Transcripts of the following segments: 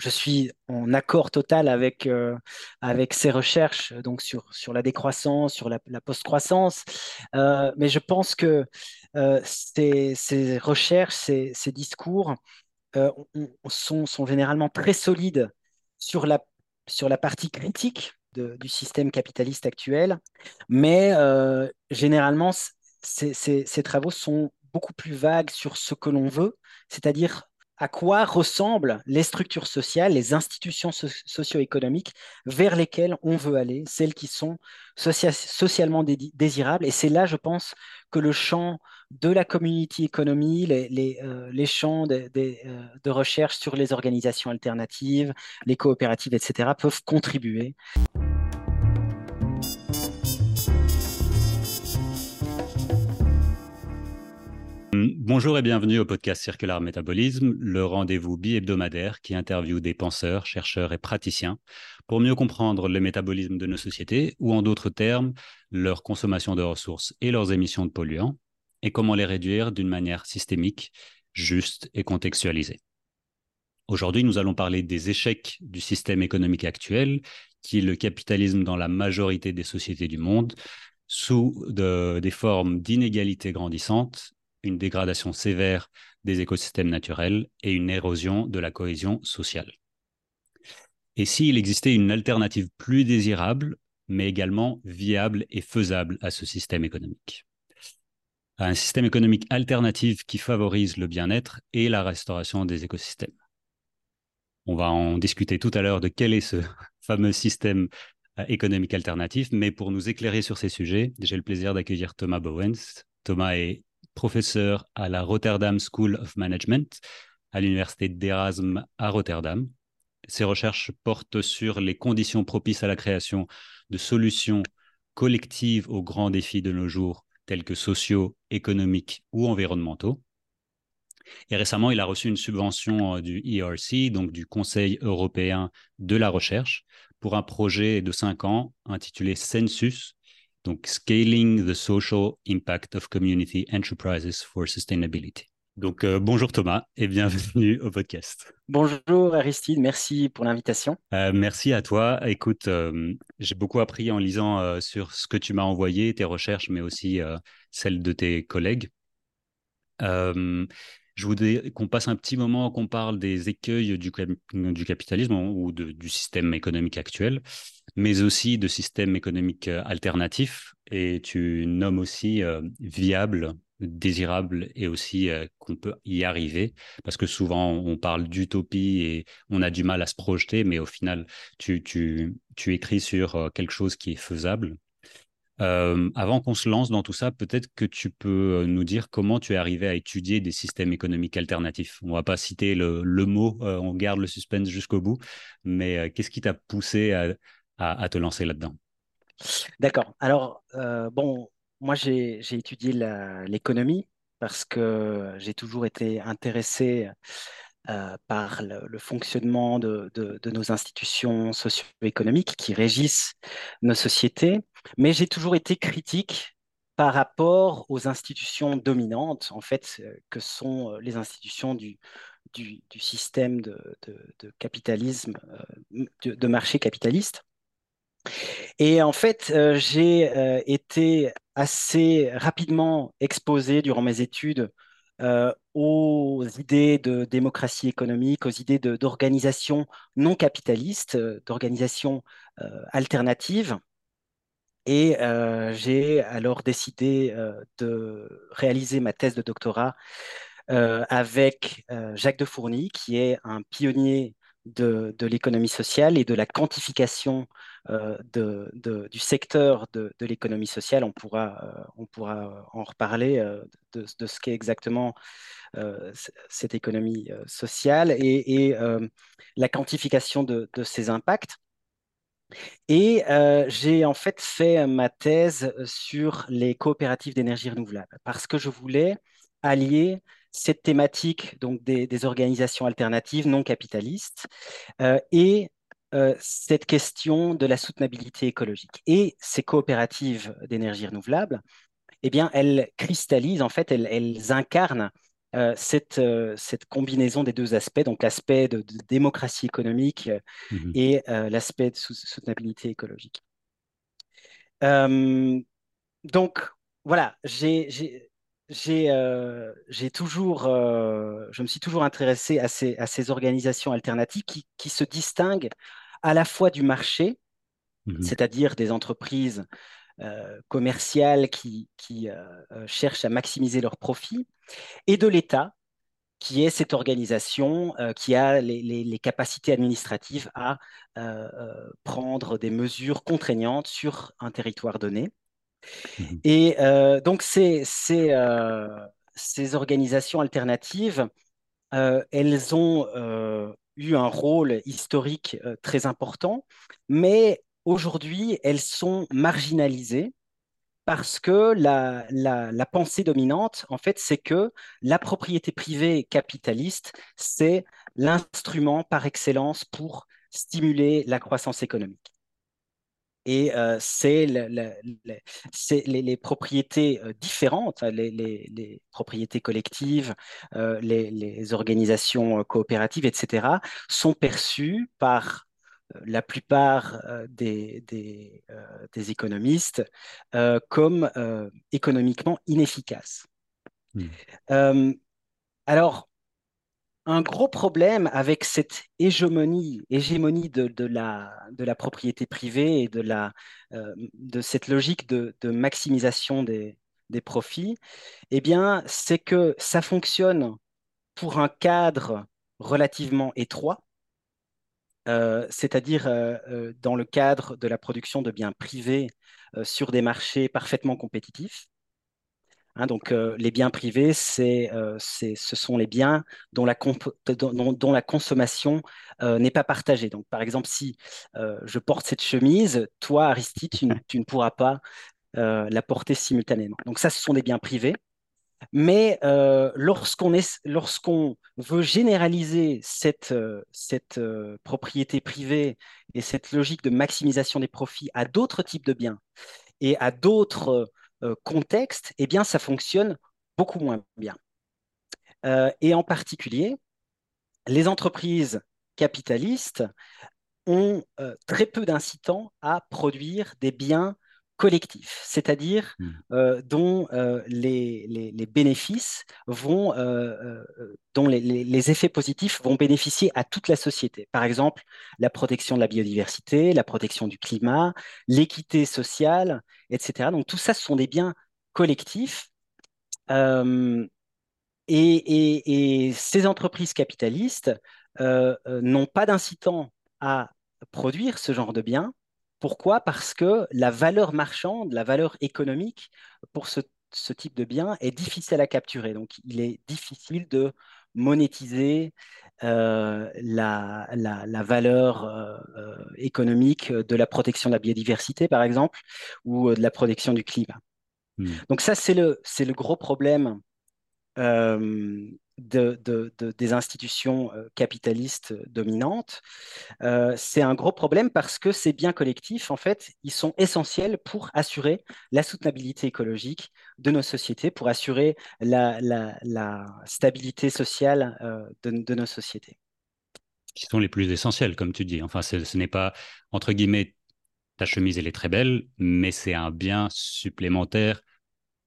je suis en accord total avec, avec ces recherches donc sur, sur la décroissance, sur la, post-croissance. mais je pense que ces, ces, recherches, ces, discours sont, sont, généralement très solides sur la, sur la partie critique du système capitaliste actuel, mais généralement, ces travaux sont beaucoup plus vagues sur ce que l'on veut, c'est-à-dire à quoi ressemblent les structures sociales, les institutions socio-économiques vers lesquelles on veut aller, celles qui sont socialement désirables. Et c'est là, je pense, que le champ de la community economy, les, euh, champs euh, de recherche sur les organisations alternatives, les coopératives, etc., peuvent contribuer. Bonjour et bienvenue au podcast Circular Métabolisme, le rendez-vous bi-hebdomadaire qui interviewe des penseurs, chercheurs et praticiens pour mieux comprendre le métabolisme de nos sociétés, ou en d'autres termes, leur consommation de ressources et leurs émissions de polluants, et comment les réduire d'une manière systémique, juste et contextualisée. Aujourd'hui, nous allons parler des échecs du système économique actuel, qui est le capitalisme dans la majorité des sociétés du monde, sous des formes d'inégalités grandissantes une dégradation sévère des écosystèmes naturels et une érosion de la cohésion sociale. Et s'il existait une alternative plus désirable, mais également viable et faisable à ce système économique? Un système économique alternatif qui favorise le bien-être et la restauration des écosystèmes. On va en discuter tout à l'heure de quel est ce fameux système euh, économique alternatif, mais pour nous éclairer sur ces sujets, j'ai le plaisir d'accueillir Thomas Bowens. Thomas est professeur à la Rotterdam School of Management à l'université d'Erasme à Rotterdam. Ses recherches portent sur les conditions propices à la création de solutions collectives aux grands défis de nos jours, tels que sociaux, économiques ou environnementaux. Et récemment, il a reçu une subvention euh, du ERC, donc du Conseil européen de la recherche, pour un projet de cinq ans intitulé Census, donc Scaling the Social Impact of Community Enterprises for Sustainability. Donc euh, bonjour Thomas et bienvenue au podcast. Bonjour Aristide, merci pour l'invitation. Euh, merci à toi. Écoute, euh, j'ai beaucoup appris en lisant sur ce que tu m'as envoyé, tes recherches, mais aussi celles de tes collègues. Je voudrais qu'on passe un petit moment, qu'on parle des écueils du, capitalisme ou du système économique actuel mais aussi de systèmes économiques euh, alternatifs. Et tu nommes aussi euh, viable, désirable et aussi euh, qu'on peut y arriver. Parce que souvent, on parle d'utopie et on a du mal à se projeter, mais au final, tu écris sur quelque chose qui est faisable. Avant qu'on se lance dans tout ça, peut-être que tu peux nous dire comment tu es arrivé à étudier des systèmes économiques alternatifs. On ne va pas citer le, mot, on garde le suspense jusqu'au bout, mais qu'est-ce qui t'a poussé à, à, te lancer là-dedans? D'accord. Alors, euh, bon, moi, j'ai étudié l'économie parce que j'ai toujours été intéressé euh, par le, fonctionnement de, nos institutions socio-économiques qui régissent nos sociétés, mais j'ai toujours été critique par rapport aux institutions dominantes, en fait, que sont les institutions du, système de, capitalisme, euh, de marché capitaliste. Et en fait, euh, j'ai euh, été assez rapidement exposé durant mes études euh, aux idées de démocratie économique, aux idées d'organisation non capitaliste, d'organisation alternative. Et j'ai alors décidé de réaliser ma thèse de doctorat avec Jacques de Fourny, qui est un pionnier de, l'économie sociale et de la quantification euh, du secteur de, l'économie sociale. On pourra, euh, on pourra en reparler euh, de, ce qu'est exactement cette économie sociale et, la quantification de, ses impacts. Et j'ai en fait fait ma thèse sur les coopératives d'énergie renouvelable parce que je voulais allier cette thématique donc des, organisations alternatives non capitalistes et euh, cette question de la soutenabilité écologique. Et ces coopératives d'énergie renouvelable, eh bien, elles cristallisent, en fait, elles, incarnent cette, cette, combinaison des deux aspects, donc l'aspect de, démocratie économique mmh et l'aspect de soutenabilité écologique. donc, voilà, j'ai toujours, je me suis toujours intéressé à ces, à ces organisations alternatives qui, qui, se distinguent à la fois du marché, mmh c'est-à-dire des entreprises commerciales qui, qui cherchent à maximiser leurs profits, et de l'État, qui est cette organisation qui a les, les, capacités administratives à prendre des mesures contraignantes sur un territoire donné. Mmh et donc, ces, ces, ces, organisations alternatives, elles ont eu un rôle historique très important, mais aujourd'hui, elles sont marginalisées parce que la, la, pensée dominante, en fait, c'est que la propriété privée capitaliste, c'est l'instrument par excellence pour stimuler la croissance économique. Et euh, c'est les, propriétés euh, différentes, les, propriétés collectives, euh, les, organisations coopératives, etc., sont perçues par la plupart des, des, économistes comme économiquement inefficaces. Hmm. alors, un gros problème avec cette hégémonie, hégémonie de, la, propriété privée et de, euh, cette logique de, maximisation des, profits, eh bien, c'est que ça fonctionne pour un cadre relativement étroit, euh, c'est-à-dire euh, dans le cadre de la production de biens privés sur des marchés parfaitement compétitifs. Hein, donc, euh, les biens privés, euh, c'est, ce sont les biens dont la, dont, la consommation euh, n'est pas partagée. Donc, par exemple, si je porte cette chemise, toi, Aristide, tu, ne pourras pas la porter simultanément. Donc, ça, ce sont des biens privés. Mais lorsqu'on, lorsqu'on veut généraliser cette, cette propriété privée et cette logique de maximisation des profits à d'autres types de biens et à d'autres contexte, eh bien, ça fonctionne beaucoup moins bien. Euh, et en particulier, les entreprises capitalistes ont euh, très peu d'incitants à produire des biens collectifs, c'est-à-dire hmm. dont les, bénéfices vont, dont les, effets positifs vont bénéficier à toute la société. Par exemple, la protection de la biodiversité, la protection du climat, l'équité sociale, etc. Donc tout ça, ce sont des biens collectifs. Et, ces entreprises capitalistes n'ont pas d'incitant à produire ce genre de biens pourquoi? Parce que la valeur marchande, la valeur économique pour ce, type de bien est difficile à capturer. Donc, il est difficile de monétiser euh, la, valeur euh, euh, économique de la protection de la biodiversité, par exemple, ou de la protection du climat. Hmm. Donc ça, c'est le, le gros problème de, des institutions euh, capitalistes dominantes, euh, c'est un gros problème parce que ces biens collectifs, en fait, ils sont essentiels pour assurer la soutenabilité écologique de nos sociétés, pour assurer la, stabilité sociale euh, de, nos sociétés. Qui sont les plus essentiels, comme tu dis. Enfin, ce n'est pas, entre guillemets, ta chemise, elle est très belle, mais c'est un bien supplémentaire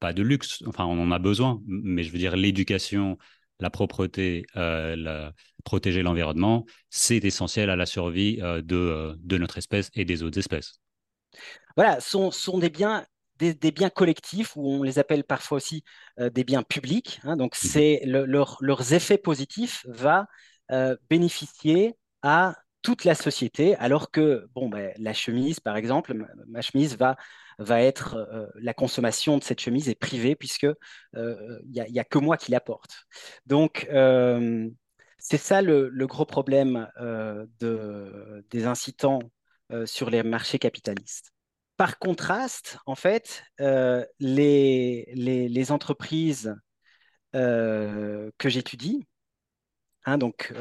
pas de luxe, enfin on en a besoin, mais je veux dire l'éducation, la propreté, euh, protéger l'environnement, c'est essentiel à la survie euh, de, euh, de, notre espèce et des autres espèces. Voilà, sont, sont des biens des, biens collectifs, ou on les appelle parfois aussi des biens publics. Hein. donc, mmh c'est leurs effets positifs va bénéficier à toute la société, alors que bon, ben, la chemise, par exemple, ma chemise va va être euh, la consommation de cette chemise est privée puisque il euh, n'y a, que moi qui la porte. Donc euh, c'est ça le, gros problème de, des incitants sur les marchés capitalistes. Par contraste, en fait, les, les, entreprises que j'étudie, hein, donc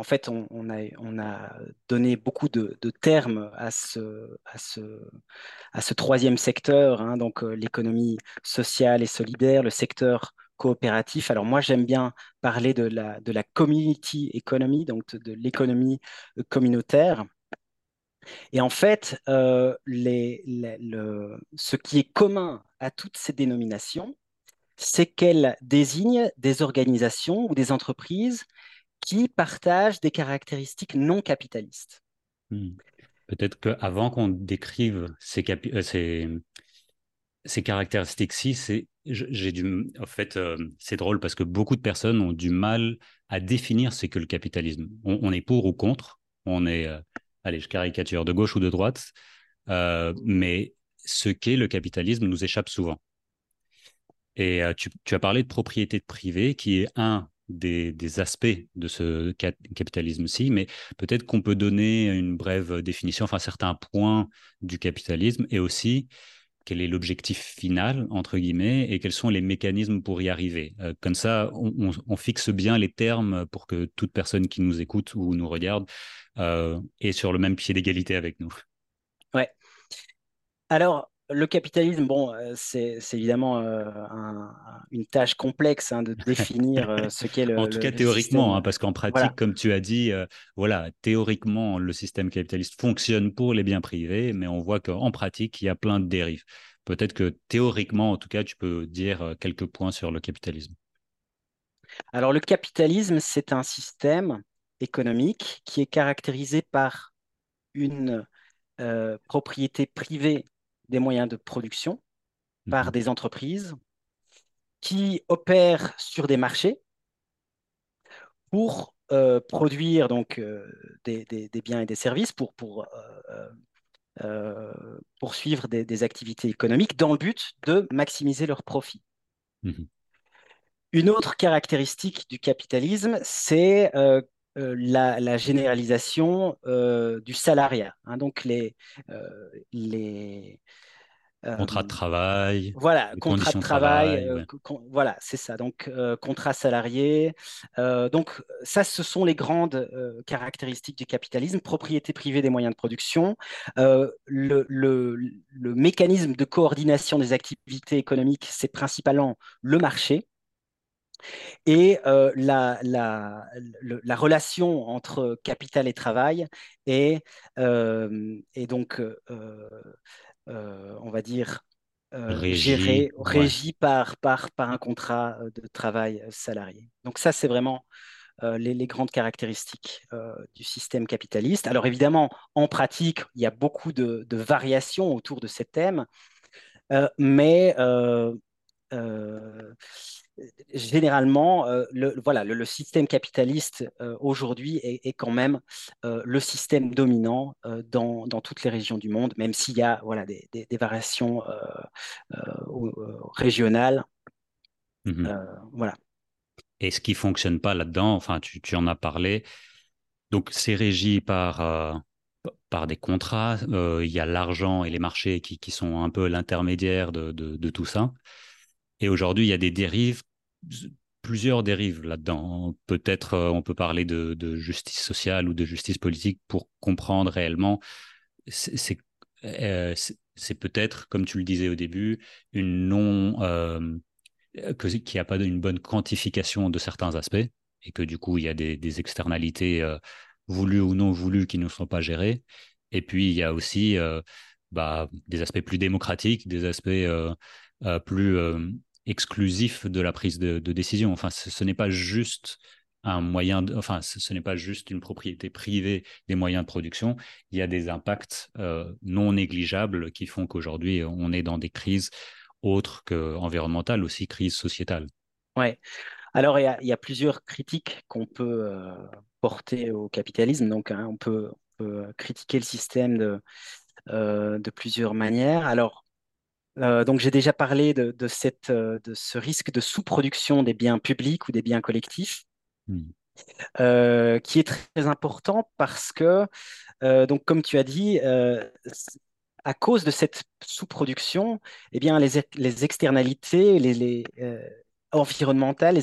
en fait, on, a, donné beaucoup de, termes à ce, troisième secteur, hein, donc euh, l'économie sociale et solidaire, le secteur coopératif. Alors moi, j'aime bien parler de la, community economy, donc de, l'économie communautaire. Et en fait, le, ce qui est commun à toutes ces dénominations, c'est qu'elles désignent des organisations ou des entreprises qui partagent des caractéristiques non capitalistes. Hmm. Peut-être qu'avant qu'on décrive ces, euh, caractéristiques-ci, c'est j'ai du en fait euh, c'est drôle parce que beaucoup de personnes ont du mal à définir ce que le capitalisme. On, est pour ou contre, on est euh, allez je caricature de gauche ou de droite, mais ce qu'est le capitalisme nous échappe souvent. Et tu, as parlé de propriété privée qui est un des, aspects de ce capitalisme-ci, mais peut-être qu'on peut donner une brève définition, enfin certains points du capitalisme et aussi quel est l'objectif final, entre guillemets, et quels sont les mécanismes pour y arriver. Euh, comme ça, on, fixe bien les termes pour que toute personne qui nous écoute ou nous regarde euh, est sur le même pied d'égalité avec nous. Ouais. Alors, le capitalisme, bon, euh, c'est évidemment euh, une tâche complexe hein, de définir euh, ce qu'est le. En tout cas, théoriquement, hein, parce qu'en pratique, comme tu as dit, voilà, théoriquement, le système capitaliste fonctionne pour les biens privés, mais on voit qu'en pratique, il y a plein de dérives. Peut-être que théoriquement, en tout cas, tu peux dire quelques points sur le capitalisme. Alors, le capitalisme, c'est un système économique qui est caractérisé par une propriété privée des moyens de production par mhm. des entreprises qui opèrent sur des marchés pour euh, produire donc euh, des, biens et des services pour, pour euh, poursuivre des, activités économiques dans le but de maximiser leurs profits. Mhm. Une autre caractéristique du capitalisme, c'est la, généralisation du salariat. Hein. donc les, les, contrat de travail. Voilà, contrat de travail. voilà, c'est ça. Donc, contrat salarié. donc, ça, ce sont les grandes caractéristiques du capitalisme. Propriété privée des moyens de production. Le, le, le, mécanisme de coordination des activités économiques, c'est principalement le marché. Et la, la, la, relation entre capital et travail est, est donc on va dire, euh, régi, régi par, par, par un contrat de travail salarié. Donc ça, c'est vraiment les, grandes caractéristiques du système capitaliste. Alors évidemment, en pratique, il y a beaucoup de, de variations autour de ces thèmes, mais généralement, euh, le, voilà, le, système capitaliste euh, aujourd'hui est, quand même euh, le système dominant dans, dans, toutes les régions du monde, même s'il y a voilà, des, des, variations régionales. Mmh voilà. Et ce qui fonctionne pas là-dedans, enfin, tu, tu, en as parlé, donc c'est régi par, par des contrats, il y a l'argent et les marchés qui, qui, sont un peu l'intermédiaire de, de, de tout ça. Et aujourd'hui, il y a des dérives plusieurs dérives là-dedans. Peut-être euh, on peut parler de, justice sociale ou de justice politique pour comprendre réellement. Euh, c'est peut-être, comme tu le disais au début, une non euh, qu'il n'y a pas une bonne quantification de certains aspects et que du coup il y a des, externalités voulues ou non voulues qui ne sont pas gérées. Et puis il y a aussi bah, des aspects plus démocratiques, des aspects plus exclusif de la prise de, décision. Enfin, ce, n'est pas juste un moyen, enfin, ce, n'est pas juste une propriété privée des moyens de production. Il y a des impacts euh, non négligeables qui font qu'aujourd'hui, on est dans des crises autres qu'environnementales, aussi crises sociétales. Ouais. Alors, il y, a, plusieurs critiques qu'on peut euh, porter au capitalisme. Donc, hein, on, peut, critiquer le système de, euh, de plusieurs manières. Alors, euh, donc j'ai déjà parlé de, cette, euh, de, ce risque de sous-production des biens publics ou des biens collectifs, hmm. euh, qui est très important parce que, donc comme tu as dit, à cause de cette sous-production, eh bien les, les externalités, les, environnementales,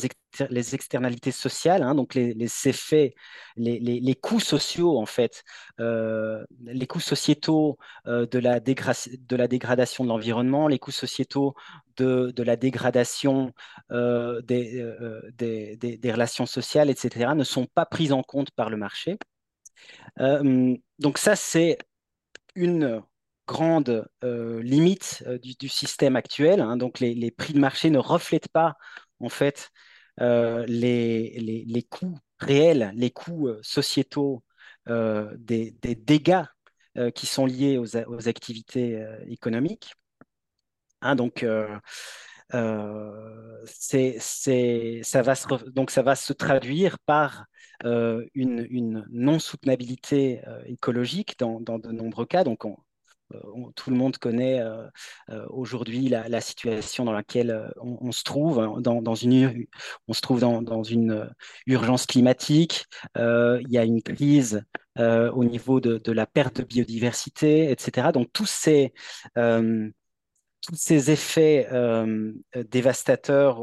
les, externalités sociales, hein, donc les, effets, les, coûts sociaux en fait, euh, les coûts sociétaux euh, de, la dégradation de l'environnement, les coûts sociétaux de, la dégradation des, des, relations sociales, etc., ne sont pas pris en compte par le marché. donc ça, c'est une grande euh, limite euh, du, système actuel. Hein. donc, les, prix de marché ne reflètent pas, en fait, euh, les, les, coûts réels, les coûts sociétaux des, dégâts qui sont liés aux, aux activités économiques. Hein. donc, ça, va se, donc ça va se traduire par une, une non-soutenabilité écologique dans, dans, de nombreux cas. Donc, on, euh, tout le monde connaît euh, euh, aujourd'hui la, situation dans laquelle on, se trouve. Hein, dans, une, on se trouve dans, une urgence climatique. il y a une crise au niveau de, la perte de biodiversité, etc. Donc tous ces, effets dévastateurs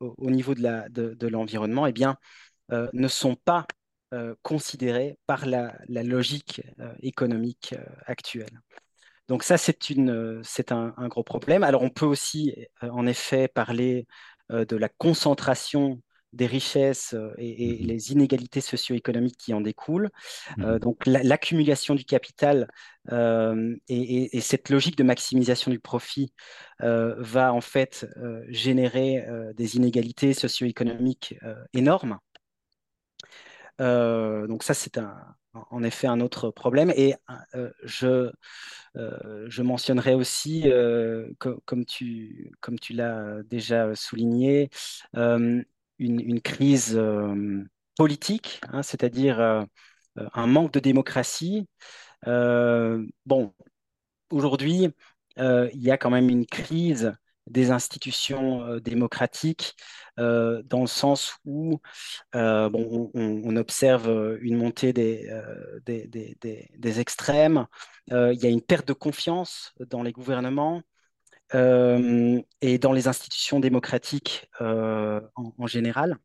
au, niveau de l'environnement eh ne sont pas considérés par la logique économique actuelle. Donc ça, c'est une, c'est un, gros problème. Alors on peut aussi, euh, en effet, parler euh, de la concentration des richesses euh, et, mmh les inégalités socio-économiques qui en découlent. Mmh donc l'accumulation du capital et, cette logique de maximisation du profit va en fait générer des inégalités socio-économiques énormes. donc ça, c'est un, en effet un autre problème. Et je, je mentionnerai aussi, comme tu, comme tu l'as déjà souligné, une, crise politique, hein, c'est-à-dire un manque de démocratie. bon, aujourd'hui, il y a quand même une crise des institutions démocratiques dans le sens où bon, on, observe une montée des, des, extrêmes, il y a une perte de confiance dans les gouvernements et dans les institutions démocratiques en, général.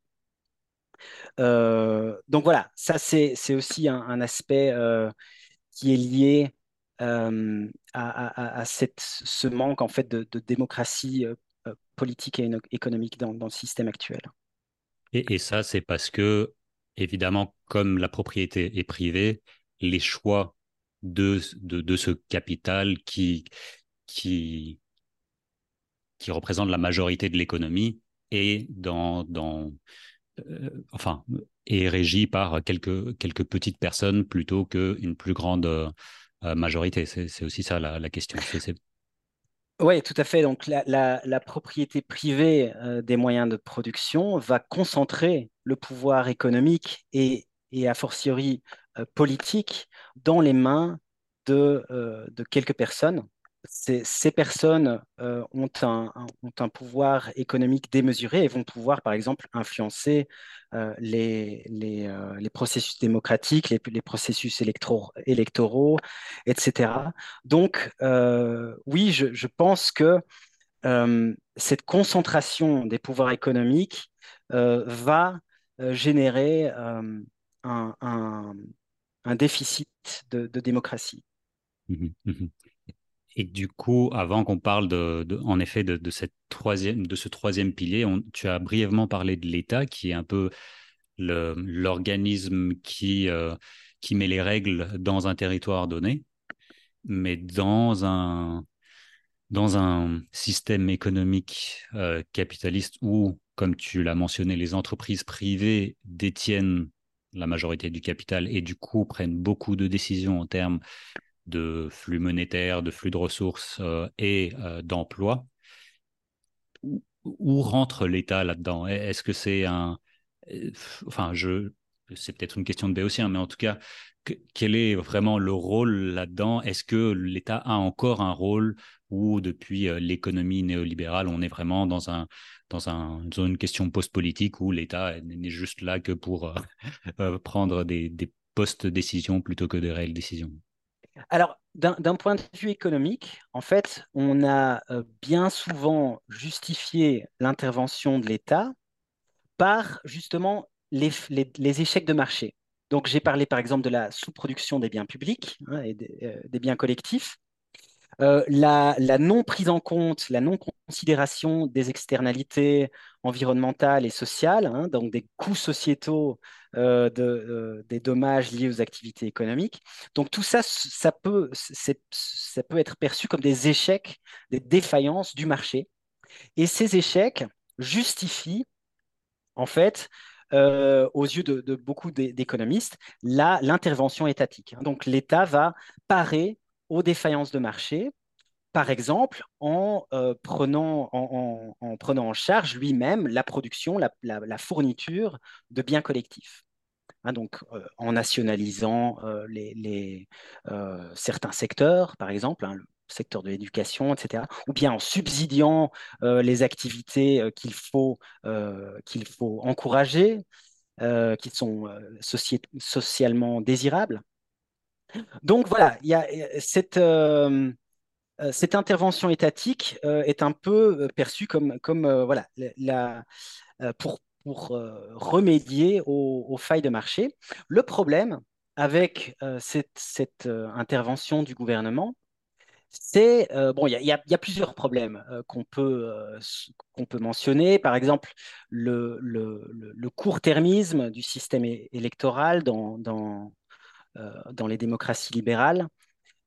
donc voilà, ça c'est aussi un aspect qui est lié à, cette, ce manque en fait de, démocratie politique et économique dans, le système actuel. Et, ça, c'est parce que, évidemment, comme la propriété est privée, les choix de, de, ce capital qui, qui, qui représente la majorité de l'économie est dans, dans enfin, est régi par quelques, quelques petites personnes plutôt qu'une plus grande euh, majorité. C'est aussi ça la, question. Oui, tout à fait. Donc, la, propriété privée euh, des moyens de production va concentrer le pouvoir économique et, et a fortiori euh, politique dans les mains de quelques personnes ces, personnes euh, ont, un, pouvoir économique démesuré et vont pouvoir, par exemple, influencer euh, euh, les, processus démocratiques, les, processus électoraux, etc. Donc, oui, je, pense que cette concentration des pouvoirs économiques va générer un, déficit de, de démocratie. Mmh mmh et du coup, avant qu'on parle de, en effet de, cette troisième, de ce troisième pilier, tu as brièvement parlé de l'État, qui est un peu l'organisme qui, euh, qui met les règles dans un territoire donné, mais dans un, dans un système économique euh, capitaliste où, comme tu l'as mentionné, les entreprises privées détiennent la majorité du capital et du coup prennent beaucoup de décisions en termes de flux monétaires, de flux de ressources euh, et euh, d'emploi. Où, rentre l'État là-dedans? Est-ce que c'est un... Euh, enfin, je... c'est peut-être une question de Béotien, mais en tout cas, quel est vraiment le rôle là-dedans? Est-ce que l'État a encore un rôle ou depuis l'économie néolibérale, on est vraiment dans, un, dans un, une question post-politique où l'État n'est juste là que pour prendre des, des post-décisions plutôt que des réelles décisions? Alors, d'un point de vue économique, en fait, on a euh, bien souvent justifié l'intervention de l'État par justement les, échecs de marché. Donc, j'ai parlé par exemple de la sous-production des biens publics hein, et euh, des, biens collectifs. Euh, la, non prise en compte, la non considération des externalités environnementales et sociales, hein, donc des coûts sociétaux euh, euh, des dommages liés aux activités économiques. Donc tout ça, ça peut, ça peut être perçu comme des échecs, des défaillances du marché. Et ces échecs justifient, en fait, aux yeux de, de beaucoup d'économistes, l'intervention étatique. Donc l'État va parer aux défaillances de marché, par exemple en, euh, prenant, en, prenant en charge lui-même la production, la, fourniture de biens collectifs. Hein, donc, euh, en nationalisant euh, certains secteurs, par exemple, hein, le secteur de l'éducation, etc., ou bien en subsidiant les activités qu'il faut, qu'il faut encourager, qui sont socialement désirables. Donc voilà, il euh, euh, cette intervention étatique euh, est un peu perçue comme, voilà, pour, remédier aux, failles de marché. Le problème avec cette, intervention du gouvernement, c'est bon, il y, a plusieurs problèmes qu'on peut, mentionner. Par exemple, le, court-termisme du système électoral dans, dans les démocraties libérales,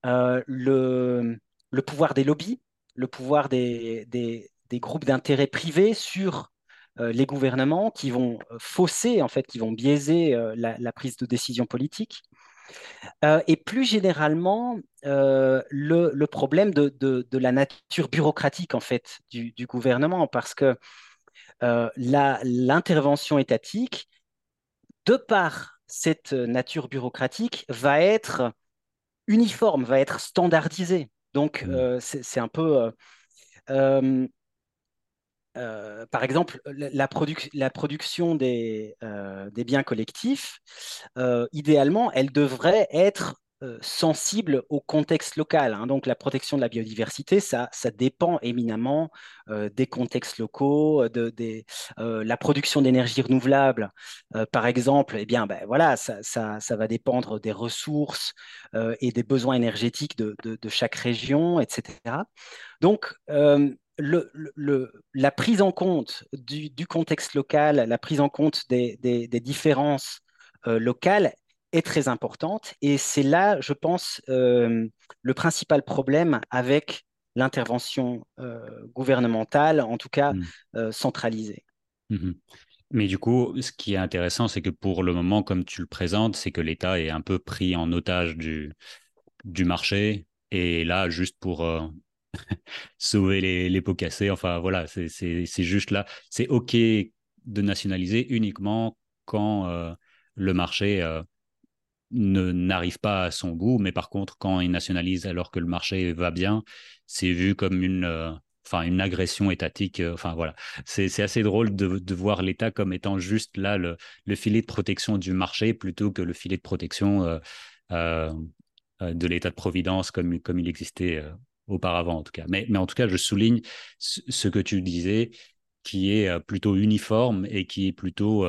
euh, le, pouvoir des lobbies, le pouvoir des, des, groupes d'intérêt privés sur euh, les gouvernements qui vont fausser, en fait, qui vont biaiser la, prise de décision politique. et plus généralement, le, le, problème de, de, de, la nature bureaucratique en fait du, du gouvernement, parce que l'intervention étatique, de par cette nature bureaucratique va être uniforme, va être standardisée. Donc, mmh. euh, c'est un peu... Euh, euh, par exemple, la, production des, des, biens collectifs, idéalement, elle devrait être euh, sensible au contexte local. Hein. Donc la protection de la biodiversité, ça, ça dépend éminemment euh, des contextes locaux, de, euh, la production d'énergie renouvelable, par exemple. Eh bien, ben, voilà, ça, ça, va dépendre des ressources et des besoins énergétiques de, chaque région, etc. Donc la prise en compte du, contexte local, la prise en compte des différences locales est très importante. Et c'est là, je pense, euh, le principal problème avec l'intervention euh, gouvernementale, en tout cas mmh. euh, centralisée. Mmh Mais du coup, ce qui est intéressant, c'est que pour le moment, comme tu le présentes, c'est que l'État est un peu pris en otage du, du marché. Et là, juste pour sauver les, les, pots cassés, enfin voilà, c'est juste là. C'est OK de nationaliser uniquement quand le marché n'arrive pas à son goût, mais par contre, quand il nationalise alors que le marché va bien, c'est vu comme une, euh, une agression étatique. Euh, enfin, voilà. C'est assez drôle de, de voir l'État comme étant juste là le, le, filet de protection du marché plutôt que le filet de protection euh, de l'État de providence comme, comme il existait auparavant, en tout cas. Mais, mais en tout cas, je souligne ce que tu disais, qui est plutôt uniforme et qui est plutôt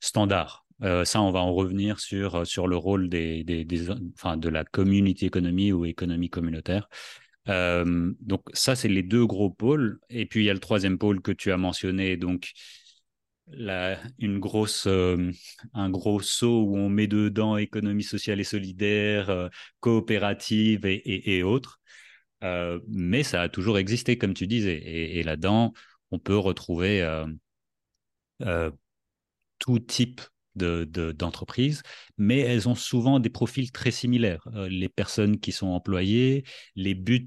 standard. Euh, ça, on va en revenir sur, euh, sur le rôle de la community economy ou économie communautaire. Euh, donc ça, c'est les deux gros pôles. Et puis, il y a le troisième pôle que tu as mentionné, donc une grosse, un gros saut où on met dedans économie sociale et solidaire, coopérative et, autres. mais ça a toujours existé, comme tu disais. Et là-dedans, on peut retrouver tout type d'entreprises, mais elles ont souvent des profils très similaires. Euh, les personnes qui sont employées, les buts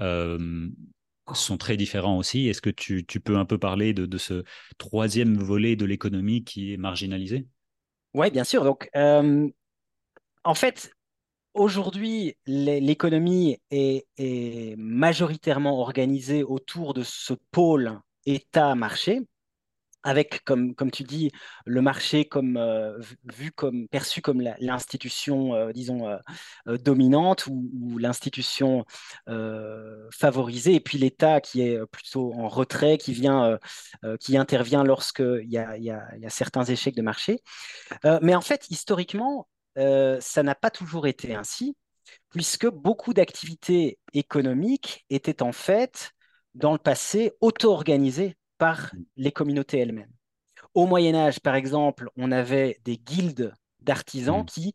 euh, sont très différents aussi. Est-ce que tu, peux un peu parler de, ce troisième volet de l'économie qui est marginalisé? Oui, bien sûr. Donc, euh, en fait, aujourd'hui, l'économie est, majoritairement organisée autour de ce pôle État-marché avec, comme, tu dis, le marché euh, vu comme, perçu comme l'institution, euh, disons, euh, dominante ou, l'institution favorisée, et puis l'État qui est plutôt en retrait, qui, vient, qui intervient lorsqu'il y a, y, a, y a certains échecs de marché. mais en fait, historiquement, ça n'a pas toujours été ainsi, puisque beaucoup d'activités économiques étaient en fait, dans le passé, auto-organisées par les communautés elles-mêmes. Au Moyen Âge, par exemple, on avait des guildes d'artisans mmh. qui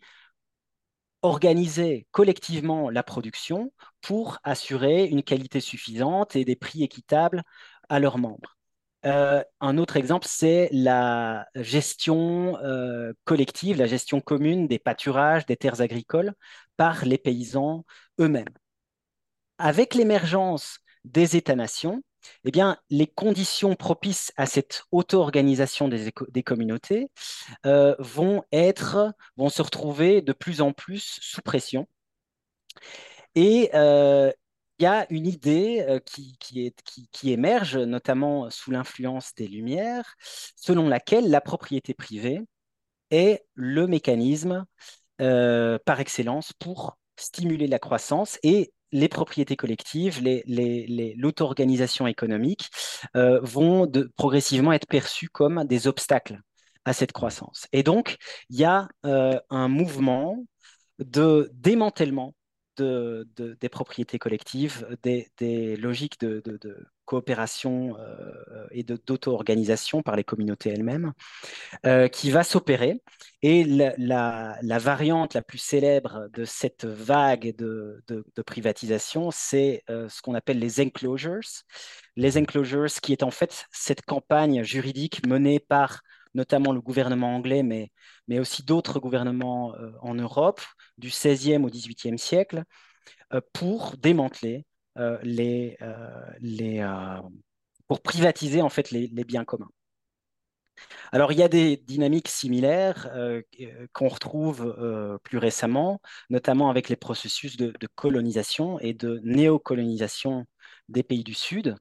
organisaient collectivement la production pour assurer une qualité suffisante et des prix équitables à leurs membres. Euh, un autre exemple, c'est la gestion euh, collective, la gestion commune des pâturages, des terres agricoles par les paysans eux-mêmes. Avec l'émergence des États-nations, eh bien, les conditions propices à cette auto-organisation des, communautés euh, vont, être, vont se retrouver de plus en plus sous pression. Et euh, il y a une idée euh, qui, qui, émerge, notamment sous l'influence des Lumières, selon laquelle la propriété privée est le mécanisme par excellence pour stimuler la croissance et les propriétés collectives, l'auto-organisation économique euh, vont progressivement être perçues comme des obstacles à cette croissance. Et donc, il y a euh, un mouvement de démantèlement des propriétés collectives, des, logiques de, coopération euh, et d'auto-organisation par les communautés elles-mêmes, euh, qui va s'opérer. Et la, variante la plus célèbre de cette vague de, privatisation, c'est euh, ce qu'on appelle les enclosures. Les enclosures, qui est en fait cette campagne juridique menée par notamment le gouvernement anglais, mais, mais aussi d'autres gouvernements en Europe du 16e au 18e siècle, pour démanteler euh, les, euh, pour privatiser en fait les, biens communs. Alors, il y a des dynamiques similaires qu'on retrouve plus récemment, notamment avec les processus de, colonisation et de néocolonisation des pays du Sud,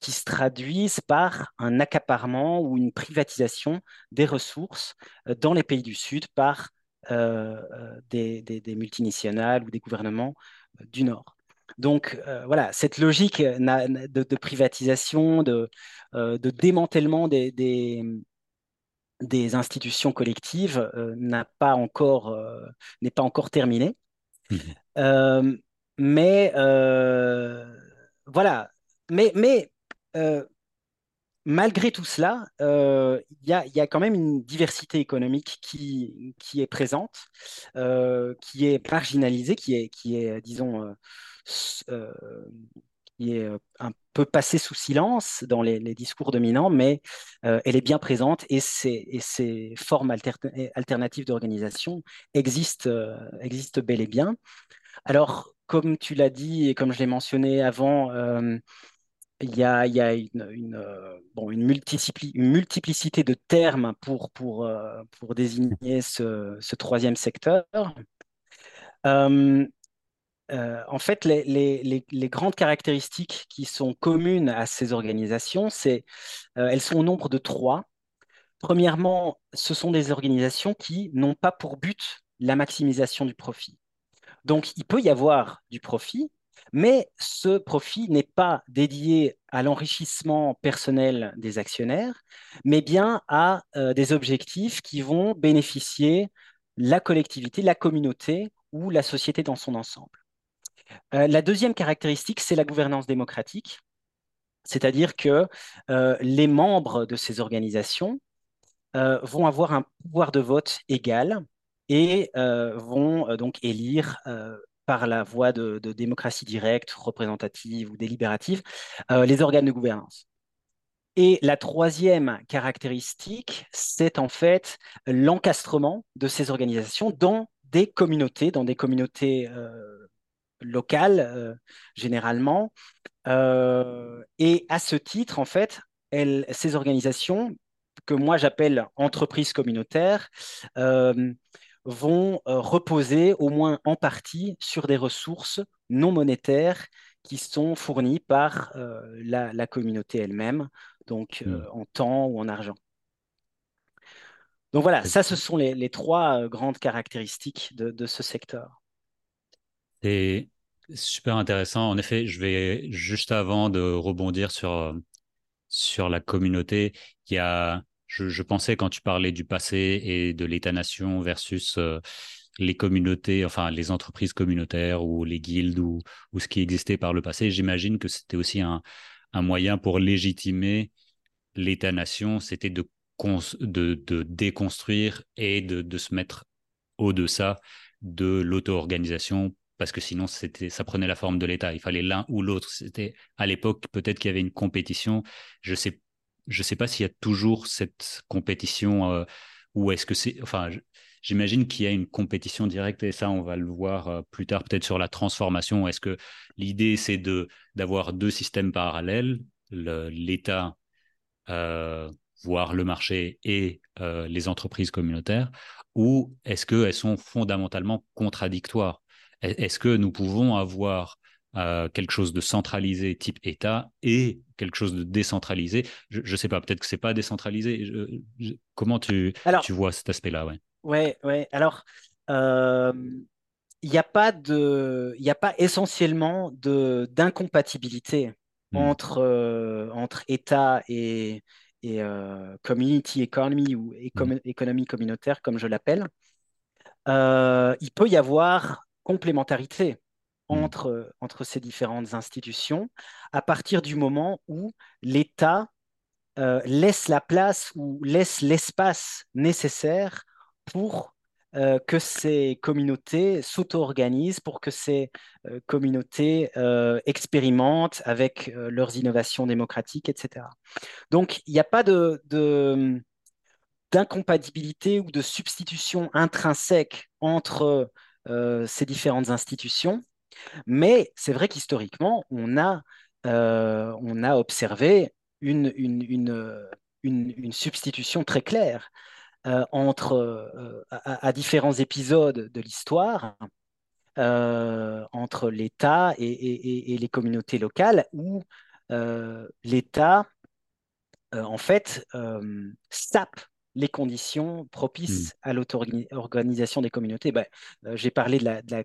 qui se traduisent par un accaparement ou une privatisation des ressources dans les pays du Sud par des, multinationales ou des gouvernements du Nord. Donc euh, voilà, cette logique de, privatisation, de, euh, démantèlement des, institutions collectives euh, n'a pas encore n'est pas encore terminée. Mmh. mais voilà, mais, mais malgré tout cela, il y, a, quand même une diversité économique qui, qui est présente, qui est marginalisée, qui est, qui est disons, euh, qui est euh, un peu passée sous silence dans les, discours dominants, mais euh, elle est bien présente et ces, formes alternatives d'organisation existent, bel et bien. Alors, comme tu l'as dit et comme je l'ai mentionné avant, il y a, une, multiplicité de termes pour, désigner ce troisième secteur. Euh, en fait, les, grandes caractéristiques qui sont communes à ces organisations, c'est euh, elles sont au nombre de trois. Premièrement, ce sont des organisations qui n'ont pas pour but la maximisation du profit. Donc, il peut y avoir du profit, mais ce profit n'est pas dédié à l'enrichissement personnel des actionnaires, mais bien à euh, des objectifs qui vont bénéficier la collectivité, la communauté ou la société dans son ensemble. Euh, la deuxième caractéristique, c'est la gouvernance démocratique, c'est-à-dire que euh, les membres de ces organisations euh, vont avoir un pouvoir de vote égal et vont donc élire par la voie de, démocratie directe, représentative ou délibérative les organes de gouvernance. Et la troisième caractéristique, c'est en fait l'encastrement de ces organisations dans des communautés, dans des communautés locales, euh, généralement. Euh, et à ce titre, en fait, ces organisations, que moi j'appelle entreprises communautaires, euh, vont reposer au moins en partie sur des ressources non monétaires qui sont fournies par la, communauté elle-même, donc Hmm. en temps ou en argent. Donc voilà, ça, ce sont les, trois grandes caractéristiques de, ce secteur. C'est super intéressant. En effet, je vais juste avant de rebondir sur, sur la communauté, il y a, je, pensais quand tu parlais du passé et de l'État-nation versus les communautés, enfin les entreprises communautaires ou les guildes ou, ce qui existait par le passé, j'imagine que c'était aussi un, un moyen pour légitimer l'État-nation, c'était de, de, de, déconstruire et de, de se mettre au-deçà de l'auto-organisation parce que sinon ça prenait la forme de l'État. Il fallait l'un ou l'autre. C'était à l'époque peut-être qu'il y avait une compétition. Je sais je sais pas s'il y a toujours cette compétition euh, ou est-ce que c'est enfin j'imagine qu'il y a une compétition directe et ça on va le voir euh, plus tard peut-être sur la transformation. Est-ce que l'idée c'est d'avoir deux systèmes parallèles, l'État euh, voire le marché et les entreprises communautaires, ou est-ce qu'elles sont fondamentalement contradictoires? Est-ce que nous pouvons avoir euh, quelque chose de centralisé type État et quelque chose de décentralisé? Je ne sais pas, peut-être que c'est pas décentralisé. comment tu, tu vois cet aspect-là ouais? ouais, ouais. Alors, il n'y a pas de, il a pas essentiellement de d'incompatibilité hmm. entre entre État et et euh, community economy ou mmh. économie communautaire, comme je l'appelle, euh, il peut y avoir complémentarité mmh. entre, entre ces différentes institutions à partir du moment où l'État euh, laisse la place ou laisse l'espace nécessaire pour que ces communautés s'auto-organisent, pour que ces communautés expérimentent avec leurs innovations démocratiques, etc. Donc, il n'y a pas de, d'incompatibilité ou de substitution intrinsèque entre ces différentes institutions, mais c'est vrai qu'historiquement, on a, on a observé une, une, une substitution très claire euh, entre, euh, à, différents épisodes de l'histoire euh, entre l'État et, les communautés locales, où l'État, en fait, sape les conditions propices hmm. à l'auto-organisation des communautés. Ben, euh, j'ai parlé de la, de,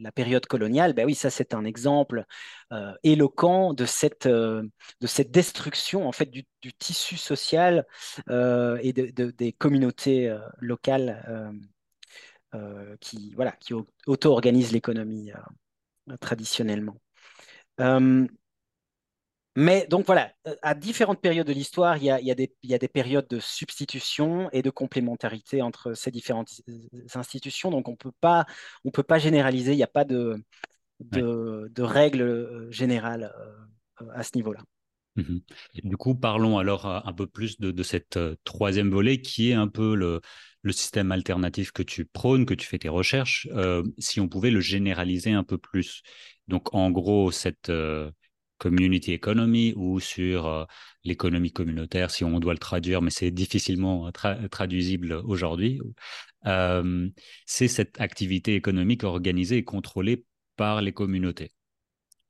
la, période coloniale. Ben oui, ça c'est un exemple euh, éloquent de cette, euh, de cette destruction en fait du, tissu social et de, des communautés locales qui, voilà, qui auto-organisent l'économie traditionnellement. Mais donc voilà, euh, à différentes périodes de l'histoire, il, il, il y, a des périodes de substitution et de complémentarité entre ces différentes euh, institutions. Donc on ne peut pas généraliser, il n'y a pas de, de, de règle euh, générale à ce niveau-là. Mmh du coup, parlons alors un peu plus de, de cette troisième volet qui est un peu le, le, système alternatif que tu prônes, que tu fais tes recherches, si on pouvait le généraliser un peu plus. Donc en gros, cette community economy ou sur euh, l'économie communautaire, si on doit le traduire, mais c'est difficilement traduisible aujourd'hui. Euh, c'est cette activité économique organisée et contrôlée par les communautés.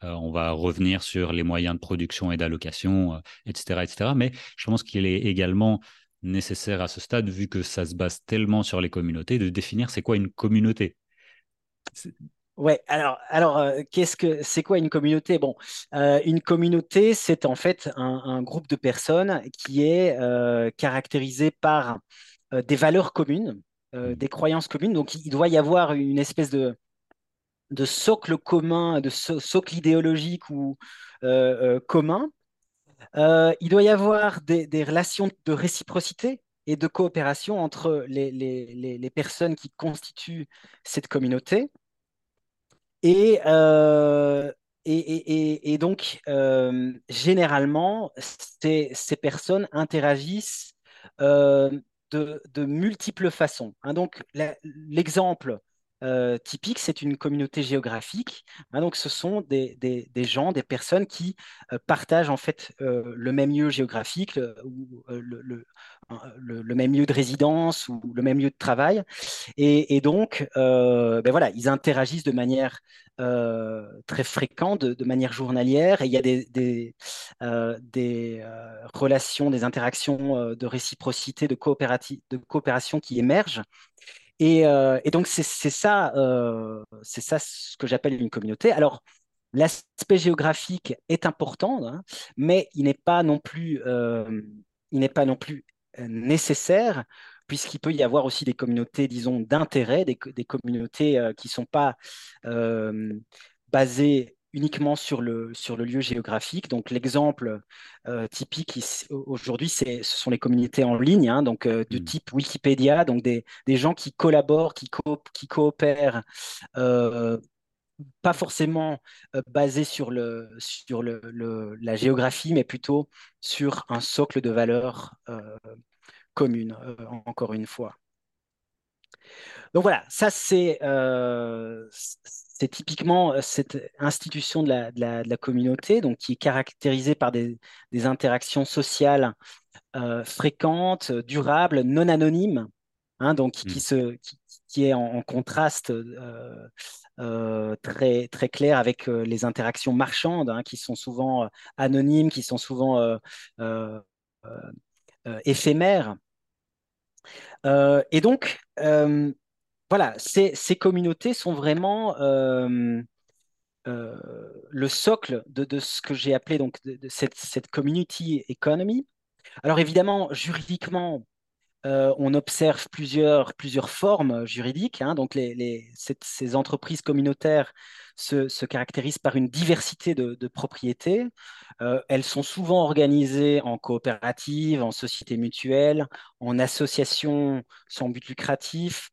Euh, on va revenir sur les moyens de production et d'allocation, etc., etc. Mais je pense qu'il est également nécessaire à ce stade, vu que ça se base tellement sur les communautés, de définir c'est quoi une communauté. Ouais, alors, alors euh, qu'est-ce que c'est quoi une communauté? Bon, euh, une communauté, c'est en fait un, groupe de personnes qui est euh, caractérisé par des valeurs communes, mmh. des croyances communes. Donc, il doit y avoir une espèce de, de socle commun, de socle idéologique ou commun. il doit y avoir des, relations de réciprocité et de coopération entre les, les personnes qui constituent cette communauté. Euh, et, donc, euh, généralement, ces, personnes interagissent euh, de, de, multiples façons. Hein. donc, l'exemple typique, c'est une communauté géographique. Hein, donc, ce sont des, gens, des personnes qui partagent en fait le même lieu géographique, ou le, même lieu de résidence ou le même lieu de travail. Et, donc, ben voilà, ils interagissent de manière très fréquente, de, manière journalière. Et il y a des, relations, des interactions de réciprocité, de coopération qui émergent. Et, donc, c'est ça, c'est ça ce que j'appelle une communauté. Alors, l'aspect géographique est important, hein, mais il n'est pas non plus, il n'est pas non plus nécessaire, puisqu'il peut y avoir aussi des communautés, disons, d'intérêt, des, communautés qui ne sont pas basées uniquement sur le, sur le lieu géographique. Donc l'exemple typique aujourd'hui, ce sont les communautés en ligne, hein, donc de mmh. type Wikipédia, donc des, des gens qui collaborent, qui, qui coopèrent pas forcément basés sur, le, sur le, la géographie, mais plutôt sur un socle de valeurs communes, encore une fois. Donc voilà, ça c'est c'est typiquement cette institution de la, de, la, communauté, donc qui est caractérisée par des, des interactions sociales fréquentes, durables, non anonymes, hein, donc qui, mmh. se, qui, est en, contraste euh, très, très clair avec euh, les interactions marchandes hein, qui sont souvent euh, anonymes, qui sont souvent éphémères. Et donc, voilà, ces, communautés sont vraiment le socle de, ce que j'ai appelé donc cette, community economy. Alors évidemment, juridiquement, euh, on observe plusieurs, plusieurs formes juridiques. Hein. donc, les, ces entreprises communautaires se, caractérisent par une diversité de, propriétés. Euh, elles sont souvent organisées en coopératives, en sociétés mutuelles, en associations sans but lucratif.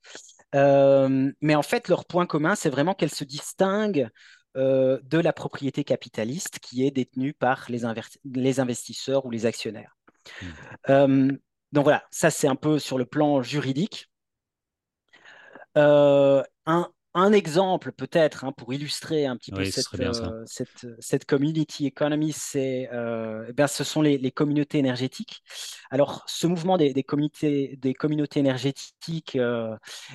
Euh, mais en fait, leur point commun, c'est vraiment qu'elles se distinguent de la propriété capitaliste qui est détenue par les, les investisseurs ou les actionnaires. Mmh. Donc voilà, ça c'est un peu sur le plan juridique. Euh, un, exemple peut-être hein, pour illustrer un petit peu euh, cette, community economy, c'est, euh, eh ce sont les, communautés énergétiques. Alors ce mouvement des, des communautés, des communautés énergétiques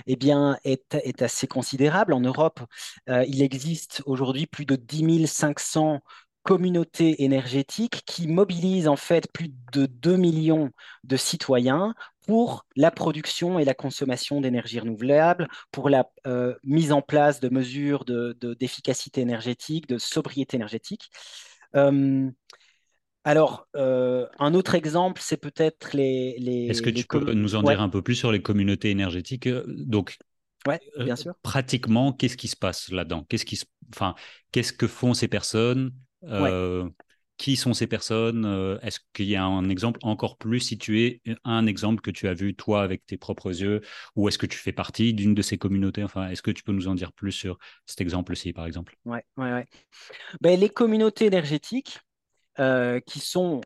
eh bien, est, est, assez considérable. En Europe, il existe aujourd'hui plus de 10 500 communauté énergétique qui mobilise en fait plus de 2 millions de citoyens pour la production et la consommation d'énergie renouvelable, pour la euh, mise en place de mesures d'efficacité de, énergétique, de sobriété énergétique. Euh, alors, euh, un autre exemple, c'est peut-être les, les, Est-ce que tu peux nous en dire un peu plus sur les communautés énergétiques Donc, Ouais, bien sûr. pratiquement, qu'est-ce qui se passe là-dedans? Qu'est-ce qui, enfin, qu'est-ce que font ces personnes? Euh, qui sont ces personnes? Euh, Est-ce qu'il y a un exemple encore plus situé, un exemple que tu as vu toi avec tes propres yeux, ou est-ce que tu fais partie d'une de ces communautés? Enfin, est-ce que tu peux nous en dire plus sur cet exemple-ci, par exemple? Ouais, ouais, ouais. Ben, les communautés énergétiques euh, qui sont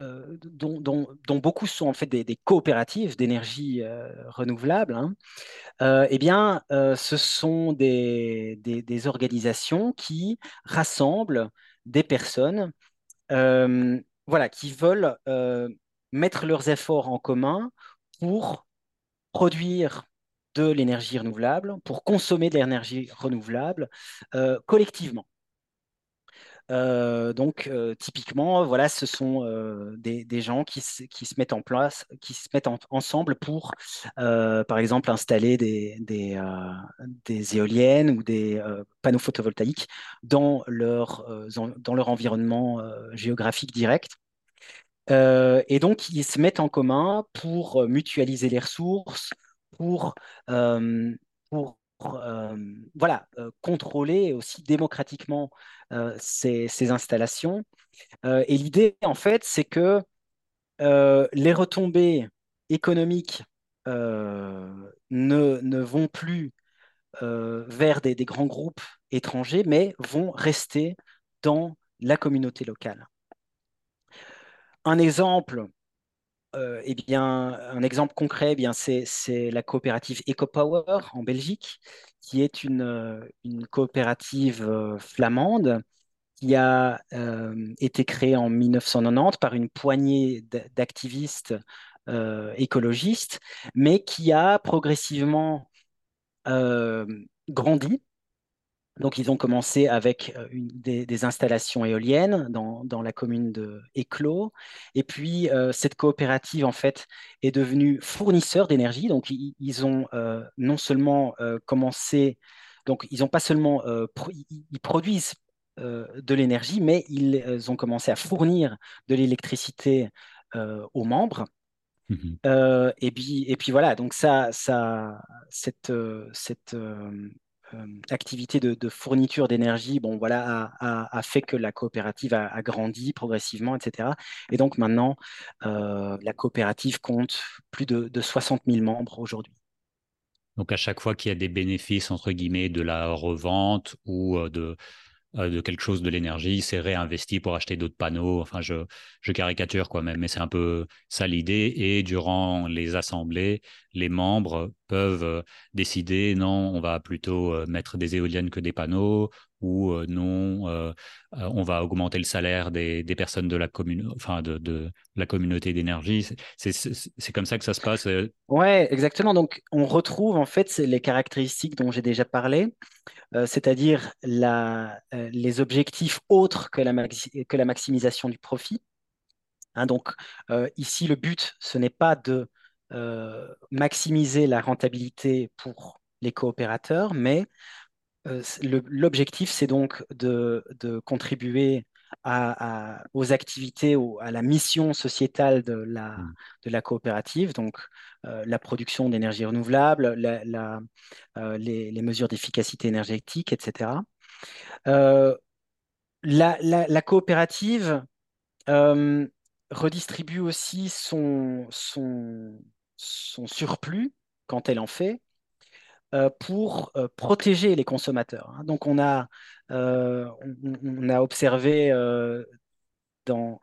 dont, beaucoup sont en fait des, coopératives d'énergie renouvelable, hein, eh bien, ce sont des, des, organisations qui rassemblent des personnes voilà, qui veulent mettre leurs efforts en commun pour produire de l'énergie renouvelable, pour consommer de l'énergie renouvelable collectivement. Euh, donc, euh, typiquement, voilà, ce sont euh, des, gens qui se, mettent en place, qui se mettent ensemble pour, par exemple, installer des, des, des éoliennes ou des panneaux photovoltaïques dans leur, dans leur environnement géographique direct. et donc, ils se mettent en commun pour mutualiser les ressources, pour, pour voilà, contrôler aussi démocratiquement ces, installations. et l'idée, en fait, c'est que les retombées économiques ne, vont plus vers des, grands groupes étrangers, mais vont rester dans la communauté locale. Un exemple eh bien, un exemple concret, eh bien, c'est, la coopérative EcoPower en Belgique, qui est une, une coopérative flamande qui a été créée en 1990 par une poignée d'activistes écologistes, mais qui a progressivement grandi donc, ils ont commencé avec euh, des, installations éoliennes dans, la commune de Éclos. Et puis, euh, cette coopérative, en fait, est devenue fournisseur d'énergie. Donc, ils, ont euh, non seulement commencé, donc, ils n'ont pas seulement, ils produisent de l'énergie, mais ils ont commencé à fournir de l'électricité aux membres. Mmh et, puis, et puis voilà, donc ça, ça cette, cette activité de, fourniture d'énergie, bon, voilà, a, fait que la coopérative a, grandi progressivement, etc. Et donc maintenant, euh, la coopérative compte plus de, de 60 000 membres aujourd'hui. Donc à chaque fois qu'il y a des bénéfices, entre guillemets, de la revente ou euh, de, euh, de quelque chose de l'énergie, c'est réinvesti pour acheter d'autres panneaux. Enfin, je, caricature quoi même, mais c'est un peu ça l'idée. Et durant les assemblées, les membres peuvent euh, décider non, on va plutôt euh, mettre des éoliennes que des panneaux, ou non, on va augmenter le salaire des, personnes de la commune, enfin de la communauté d'énergie. C'est comme ça que ça se passe. Ouais, exactement. Donc, on retrouve en fait les caractéristiques dont j'ai déjà parlé. Euh, c'est-à-dire euh, les objectifs autres que la, maximisation du profit. Hein, donc euh, ici, le but, ce n'est pas de maximiser la rentabilité pour les coopérateurs, mais l'objectif, c'est donc de, contribuer aux activités, à la mission sociétale de la, mmh. de la coopérative, donc euh, la production d'énergie renouvelable, euh, les, mesures d'efficacité énergétique, etc. Euh, la, coopérative redistribue aussi son, son, son, surplus quand elle en fait pour protéger les consommateurs. Hein. Donc on a, on, a observé dans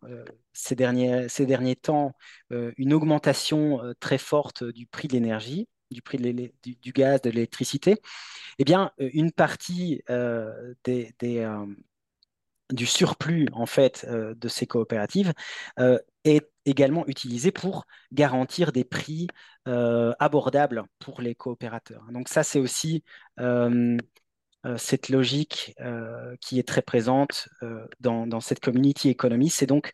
ces derniers, ces derniers temps euh, une augmentation euh, très forte du prix de l'énergie, du prix de du, gaz, de l'électricité, eh bien, euh, une partie des, du surplus en fait de ces coopératives est également utilisée pour garantir des prix abordables pour les coopérateurs. Donc ça, c'est aussi cette logique qui est très présente dans, cette community economy, c'est donc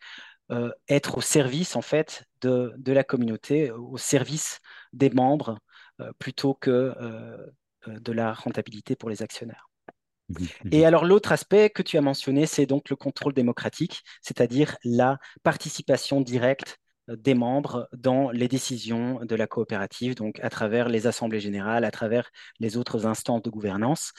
euh, être au service en fait de, la communauté, au service des membres, euh, plutôt que euh, de la rentabilité pour les actionnaires. Mmh Et alors l'autre aspect que tu as mentionné, c'est donc le contrôle démocratique, c'est-à-dire la participation directe des membres dans les décisions de la coopérative, donc à travers les assemblées générales, à travers les autres instances de gouvernance,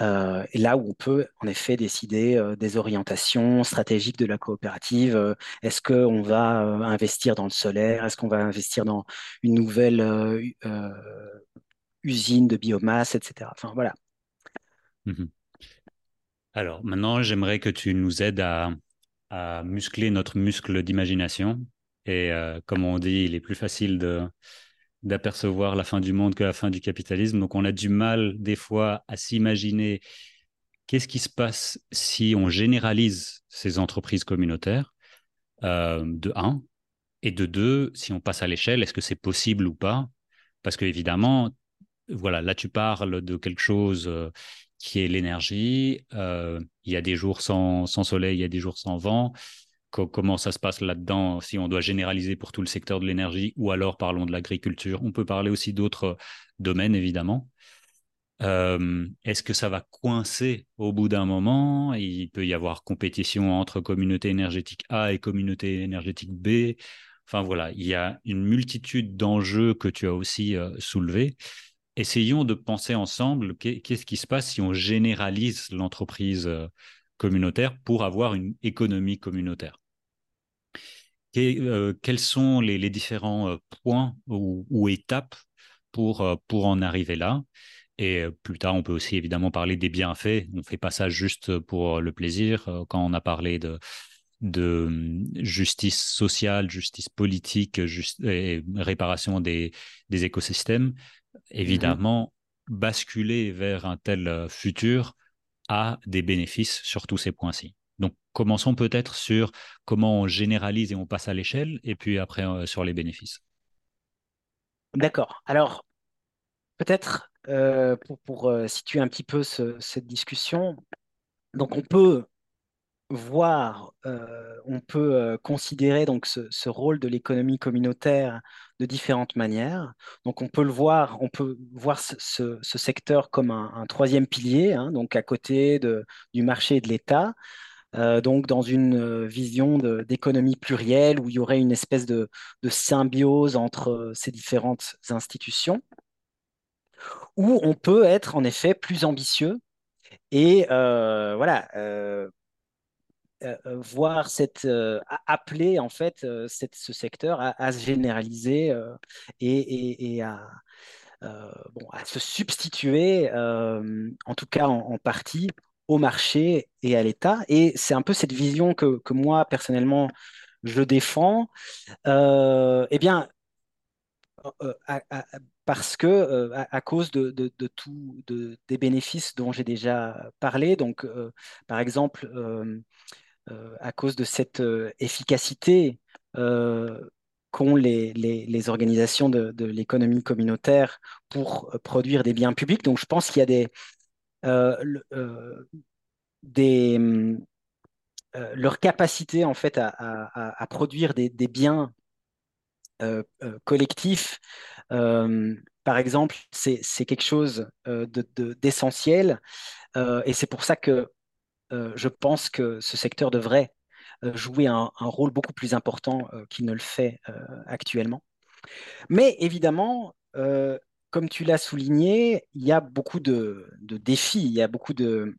euh, là où on peut en effet décider euh, des orientations stratégiques de la coopérative. Euh, est-ce qu'on va investir dans le solaire Est-ce qu'on va investir dans une nouvelle usine de biomasse, etc. Enfin voilà. Mmh Alors? Maintenant, j'aimerais que tu nous aides à, à muscler notre muscle d'imagination et euh, comme on dit, il est plus facile de, d'apercevoir la fin du monde que la fin du capitalisme. Donc on a du mal des fois à s'imaginer qu'est-ce qui se passe si on généralise ces entreprises communautaires, euh, de un, et de deux, si on passe à l'échelle, est-ce que c'est possible ou pas? Parce qu'évidemment, voilà, là tu parles de quelque chose euh, qui est l'énergie. il y a des jours sans, soleil, il y a des jours sans vent comment ça se passe là-dedans, si on doit généraliser pour tout le secteur de l'énergie, ou alors parlons de l'agriculture. On peut parler aussi d'autres domaines, évidemment. Euh, est-ce que ça va coincer au bout d'un moment? Il peut y avoir compétition entre communauté énergétique A et communauté énergétique B. Enfin voilà, il y a une multitude d'enjeux que tu as aussi euh, soulevés. Essayons de penser ensemble qu'est-ce qui se passe si on généralise l'entreprise euh, communautaire pour avoir une économie communautaire? Euh, quels sont les, différents euh, points ou, étapes pour, pour en arriver là? Et plus tard, on peut aussi évidemment parler des bienfaits. On ne fait pas ça juste pour le plaisir. Quand on a parlé de, de hum, justice sociale, justice politique et réparation des, écosystèmes, évidemment, basculer vers un tel euh, futur a des bénéfices sur tous ces points-ci. Donc, commençons peut-être sur comment on généralise et on passe à l'échelle, et puis après euh, sur les bénéfices. D'accord. Alors, peut-être euh, pour, situer un petit peu cette discussion, donc on peut voir, euh, on peut euh, considérer donc ce, rôle de l'économie communautaire de différentes manières. Donc on peut le voir, on peut voir ce, secteur comme un, troisième pilier, hein, donc à côté de, du marché et de l'État. Euh, donc dans une vision d'économie plurielle où il y aurait une espèce de, symbiose entre ces différentes institutions, où on peut être en effet plus ambitieux et voilà, voir cette euh, appeler en fait ce secteur à, se généraliser et, à, bon, à se substituer, en tout cas en, partie, au marché et à l'État. Et c'est un peu cette vision que, moi personnellement je défends. eh bien, parce que à, cause de, de, tout, des bénéfices dont j'ai déjà parlé, donc par exemple euh, à cause de cette euh, efficacité euh, qu'ont les, les, organisations de, l'économie communautaire pour produire des biens publics. Donc je pense qu'il y a des, leur capacité en fait à, produire des, biens collectifs, par exemple, c'est quelque chose d'essentiel. et c'est pour ça que euh, je pense que ce secteur devrait euh, jouer un, rôle beaucoup plus important euh, qu'il ne le fait actuellement. Mais évidemment, comme tu l'as souligné, il y a beaucoup de, défis, il y a beaucoup de,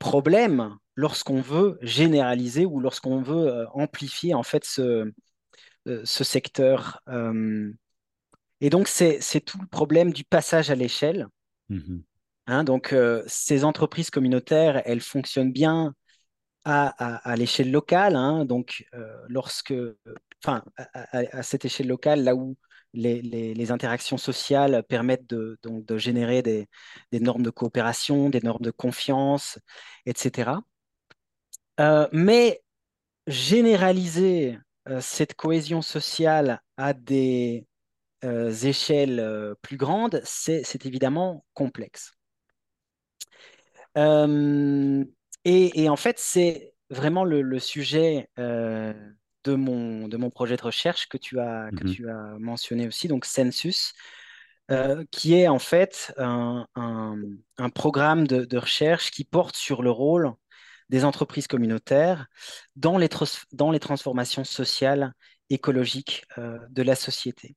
problèmes lorsqu'on veut généraliser ou lorsqu'on veut amplifier en fait ce, ce secteur. et donc, c'est tout le problème du passage à l'échelle. Mmh Hein, donc, euh, ces entreprises communautaires, elles fonctionnent bien à, l'échelle locale. Hein, donc, euh, lorsque, enfin, à, cette échelle locale, là où les, interactions sociales permettent de, donc, de générer des, normes de coopération, des normes de confiance, etc. Euh, mais généraliser cette cohésion sociale à des échelles plus grandes, c'est évidemment complexe. Euh, et, en fait, c'est vraiment le, sujet euh, de, mon, de mon projet de recherche que tu as, que mhm. tu as mentionné aussi, donc Census, euh, qui est en fait un, un, programme de, de, recherche qui porte sur le rôle des entreprises communautaires dans les, dans les transformations sociales, écologiques de la société.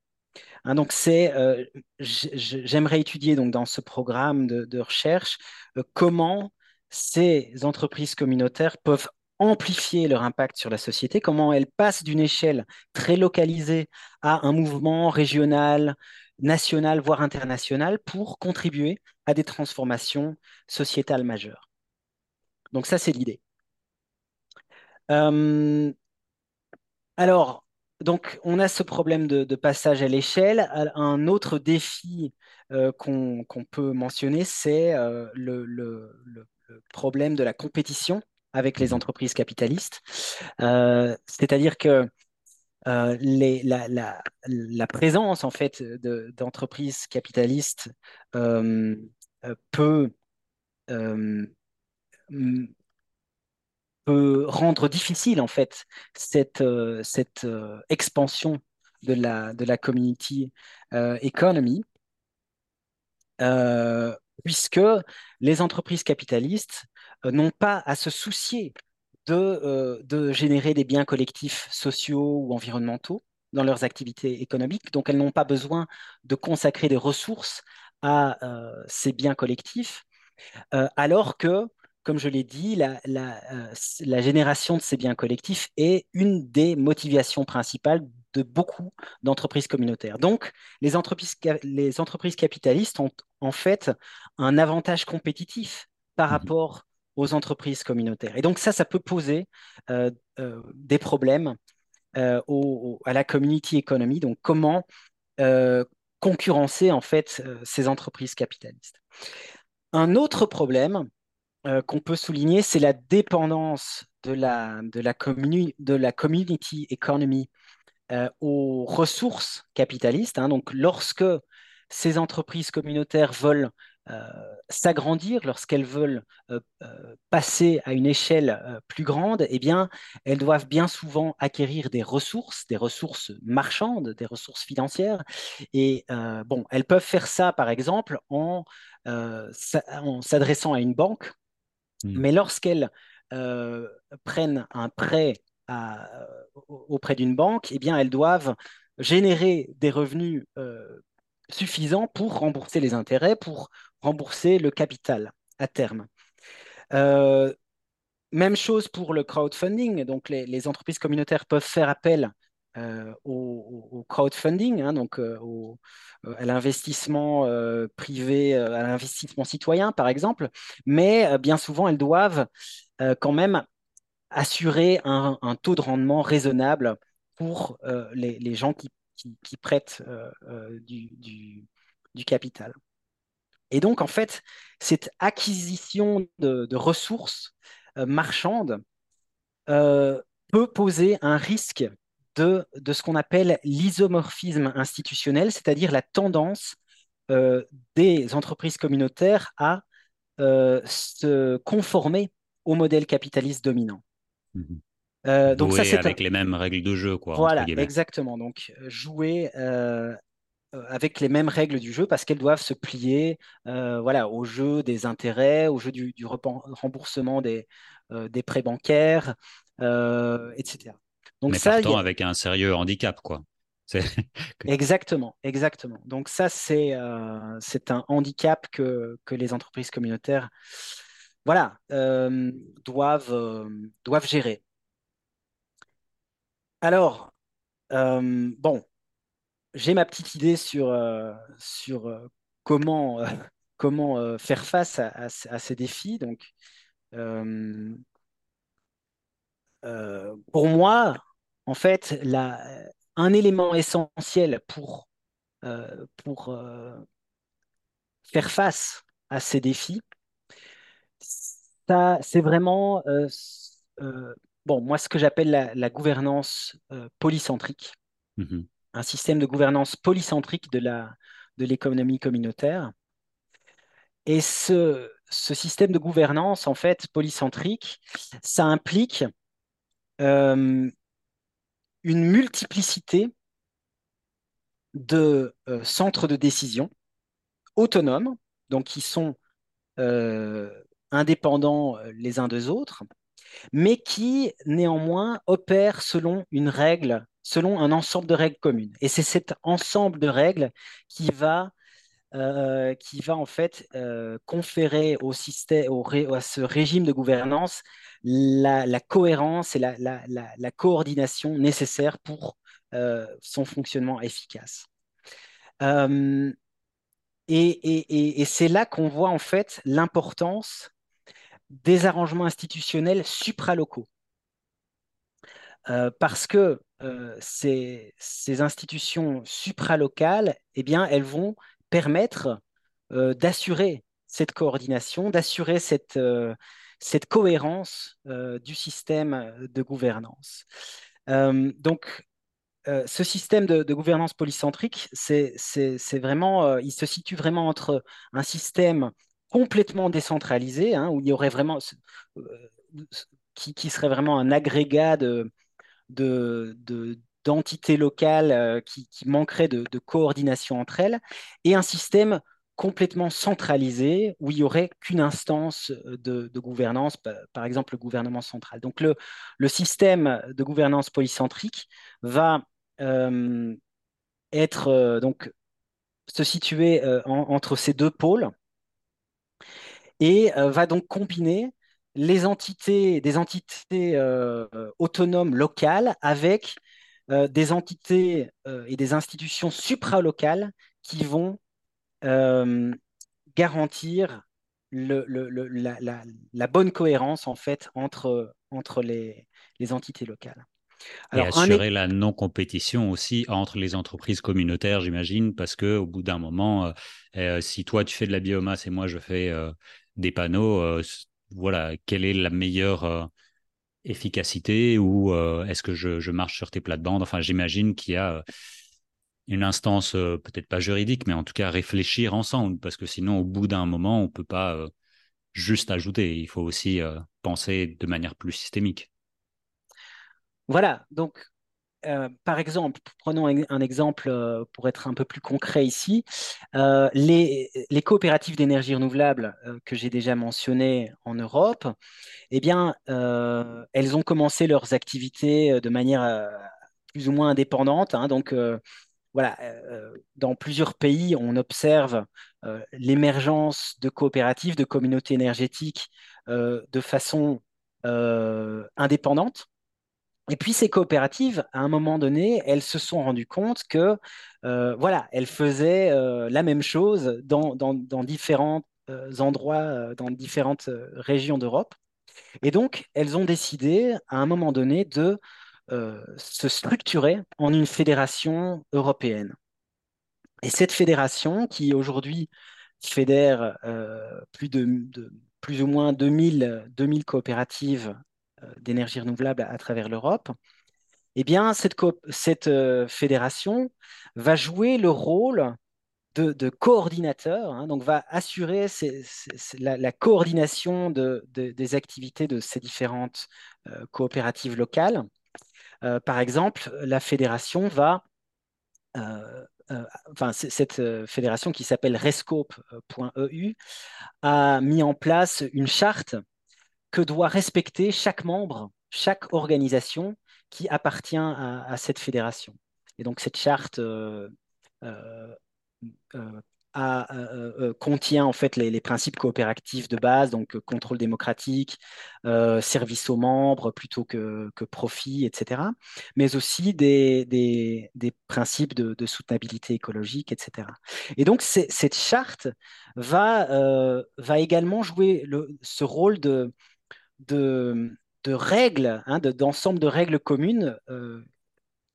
Hein, donc c'est, euh, j'aimerais étudier donc dans ce programme de, recherche euh, comment ces entreprises communautaires peuvent amplifier leur impact sur la société, comment elles passent d'une échelle très localisée à un mouvement régional, national, voire international, pour contribuer à des transformations sociétales majeures. Donc ça, c'est l'idée. Euh, alors, donc, on a ce problème de, passage à l'échelle. Un autre défi euh, qu'on peut mentionner, c'est euh, le, problème de la compétition avec les entreprises capitalistes. Euh, c'est-à-dire que la, présence en fait d'entreprises capitalistes peut peut rendre difficile en fait cette, euh, cette euh, expansion de la, de la community euh, economy, puisque les entreprises capitalistes n'ont pas à se soucier de, de générer des biens collectifs sociaux ou environnementaux dans leurs activités économiques. Donc, elles n'ont pas besoin de consacrer des ressources à ces biens collectifs, alors que comme je l'ai dit, la, euh, la, génération de ces biens collectifs est une des motivations principales de beaucoup d'entreprises communautaires. Donc, les entreprises, les entreprises capitalistes ont en fait un avantage compétitif par mmh rapport aux entreprises communautaires. Et donc ça, ça peut poser des problèmes à la community economy. Donc comment concurrencer en fait ces entreprises capitalistes? Un autre problème qu'on peut souligner, c'est la dépendance de la, de la, de la community economy aux ressources capitalistes. Hein. Donc, lorsque ces entreprises communautaires veulent euh, s'agrandir, lorsqu'elles veulent euh, euh, passer à une échelle plus grande, eh bien, elles doivent bien souvent acquérir des ressources, des ressources marchandes, des ressources financières. Et bon, elles peuvent faire ça, par exemple, en, s'adressant à une banque. Hmm. Mais lorsqu'elles prennent un prêt auprès d'une banque, eh bien, elles doivent générer des revenus suffisants pour rembourser les intérêts, pour rembourser le capital à terme. Euh, même chose pour le crowdfunding. Donc, les, entreprises communautaires peuvent faire appel euh, au, crowdfunding, hein, donc euh, à l'investissement privé, à l'investissement citoyen, par exemple. Mais bien souvent, elles doivent quand même assurer un, taux de rendement raisonnable pour les, gens qui, prêtent du, capital. Et donc, en fait, cette acquisition de, ressources euh, marchandes euh, peut poser un risque de, de ce qu'on appelle l'isomorphisme institutionnel, c'est-à-dire la tendance euh, des entreprises communautaires à se conformer au modèle capitaliste dominant. Mmh. donc ça, c'est avec les mêmes règles de jeu, quoi. Voilà, exactement. Donc jouer euh, avec les mêmes règles du jeu parce qu'elles doivent se plier euh, voilà, au jeu des intérêts, au jeu du, remboursement des, euh, des prêts bancaires, etc. Donc Mais ça, avec un sérieux handicap, quoi. exactement, exactement. Donc ça, c'est c'est un handicap que, que, les entreprises communautaires voilà, doivent, doivent gérer. Alors, bon, j'ai ma petite idée sur, euh, sur euh, comment, euh, comment faire face à, ces défis. Donc, pour moi, en fait, la, un élément essentiel pour, pour faire face à ces défis, c'est vraiment bon, moi, ce que j'appelle la, gouvernance polycentrique. Mmh un système de gouvernance polycentrique de la de l'économie communautaire. Et ce, ce, système de gouvernance, en fait, polycentrique, ça implique euh, une multiplicité de euh, centres de décision autonomes, donc qui sont euh, indépendants les uns des autres, mais qui néanmoins opèrent selon une règle selon un ensemble de règles communes. Et c'est cet ensemble de règles qui va, euh, en fait euh, conférer au système, au à ce régime de gouvernance la, cohérence et la, coordination nécessaires pour euh, son fonctionnement efficace. et, et, c'est là qu'on voit en fait l'importance des arrangements institutionnels supralocaux. Euh, parce que euh, ces, institutions supralocales, eh bien, elles vont permettre euh, d'assurer cette coordination, d'assurer cette, cette cohérence du système de gouvernance. donc, ce système de, gouvernance polycentrique, c'est vraiment, il se situe vraiment entre un système complètement décentralisé, hein, où il y aurait vraiment, qui, qui, serait vraiment un agrégat de, d'entités locales euh, qui, manqueraient de, coordination entre elles, et un système complètement centralisé où il n'y aurait qu'une instance de, gouvernance, par exemple le gouvernement central. Donc le, système de gouvernance polycentrique va euh, être euh, donc se situer entre ces deux pôles et va donc combiner les entités, des entités euh, autonomes locales avec euh, des entités euh, et des institutions supralocales qui vont garantir la, bonne cohérence en fait entre, entre les, entités locales. et assurer la non-compétition aussi entre les entreprises communautaires, j'imagine, parce qu'au bout d'un moment, euh, euh, si toi tu fais de la biomasse et moi je fais euh, des panneaux, voilà, quelle est la meilleure efficacité ou est-ce que je, je, marche sur tes plates-bandes? Enfin, j'imagine qu'il y a une instance euh, peut-être pas juridique, mais en tout cas réfléchir ensemble, parce que sinon, au bout d'un moment, on ne peut pas euh, juste ajouter. Il faut aussi euh, penser de manière plus systémique. Voilà, donc par exemple, prenons un, exemple pour être un peu plus concret ici. les, coopératives d'énergie renouvelable que j'ai déjà mentionnées en Europe, eh bien, elles ont commencé leurs activités de manière plus ou moins indépendante. Hein, voilà, euh, dans plusieurs pays, on observe euh, l'émergence de coopératives, de communautés énergétiques euh, de façon indépendante. Et puis ces coopératives, à un moment donné, elles se sont rendues compte que voilà, elles faisaient la même chose dans, dans différents endroits, dans différentes régions d'Europe. Et donc, elles ont décidé, à un moment donné, de euh, se structurer en une fédération européenne. Et cette fédération, qui aujourd'hui fédère euh, plus, ou moins 2000, 2000 coopératives euh, d'énergie renouvelable à, travers l'Europe, eh bien, cette, fédération va jouer le rôle de, coordinateur, hein, donc va assurer la, coordination de, des activités de ces différentes coopératives locales euh, par exemple, la fédération va euh, euh, cette fédération qui s'appelle rescope.eu a mis en place une charte que doit respecter chaque membre, chaque organisation qui appartient à, cette fédération. Et donc cette charte contient en fait les, principes coopératifs de base, donc euh, contrôle démocratique, service aux membres plutôt que, profit, etc. Mais aussi des, des, principes de, soutenabilité écologique, etc. Et donc cette charte va, va également jouer le, ce rôle de, de, de règles, hein, d'ensemble de, règles communes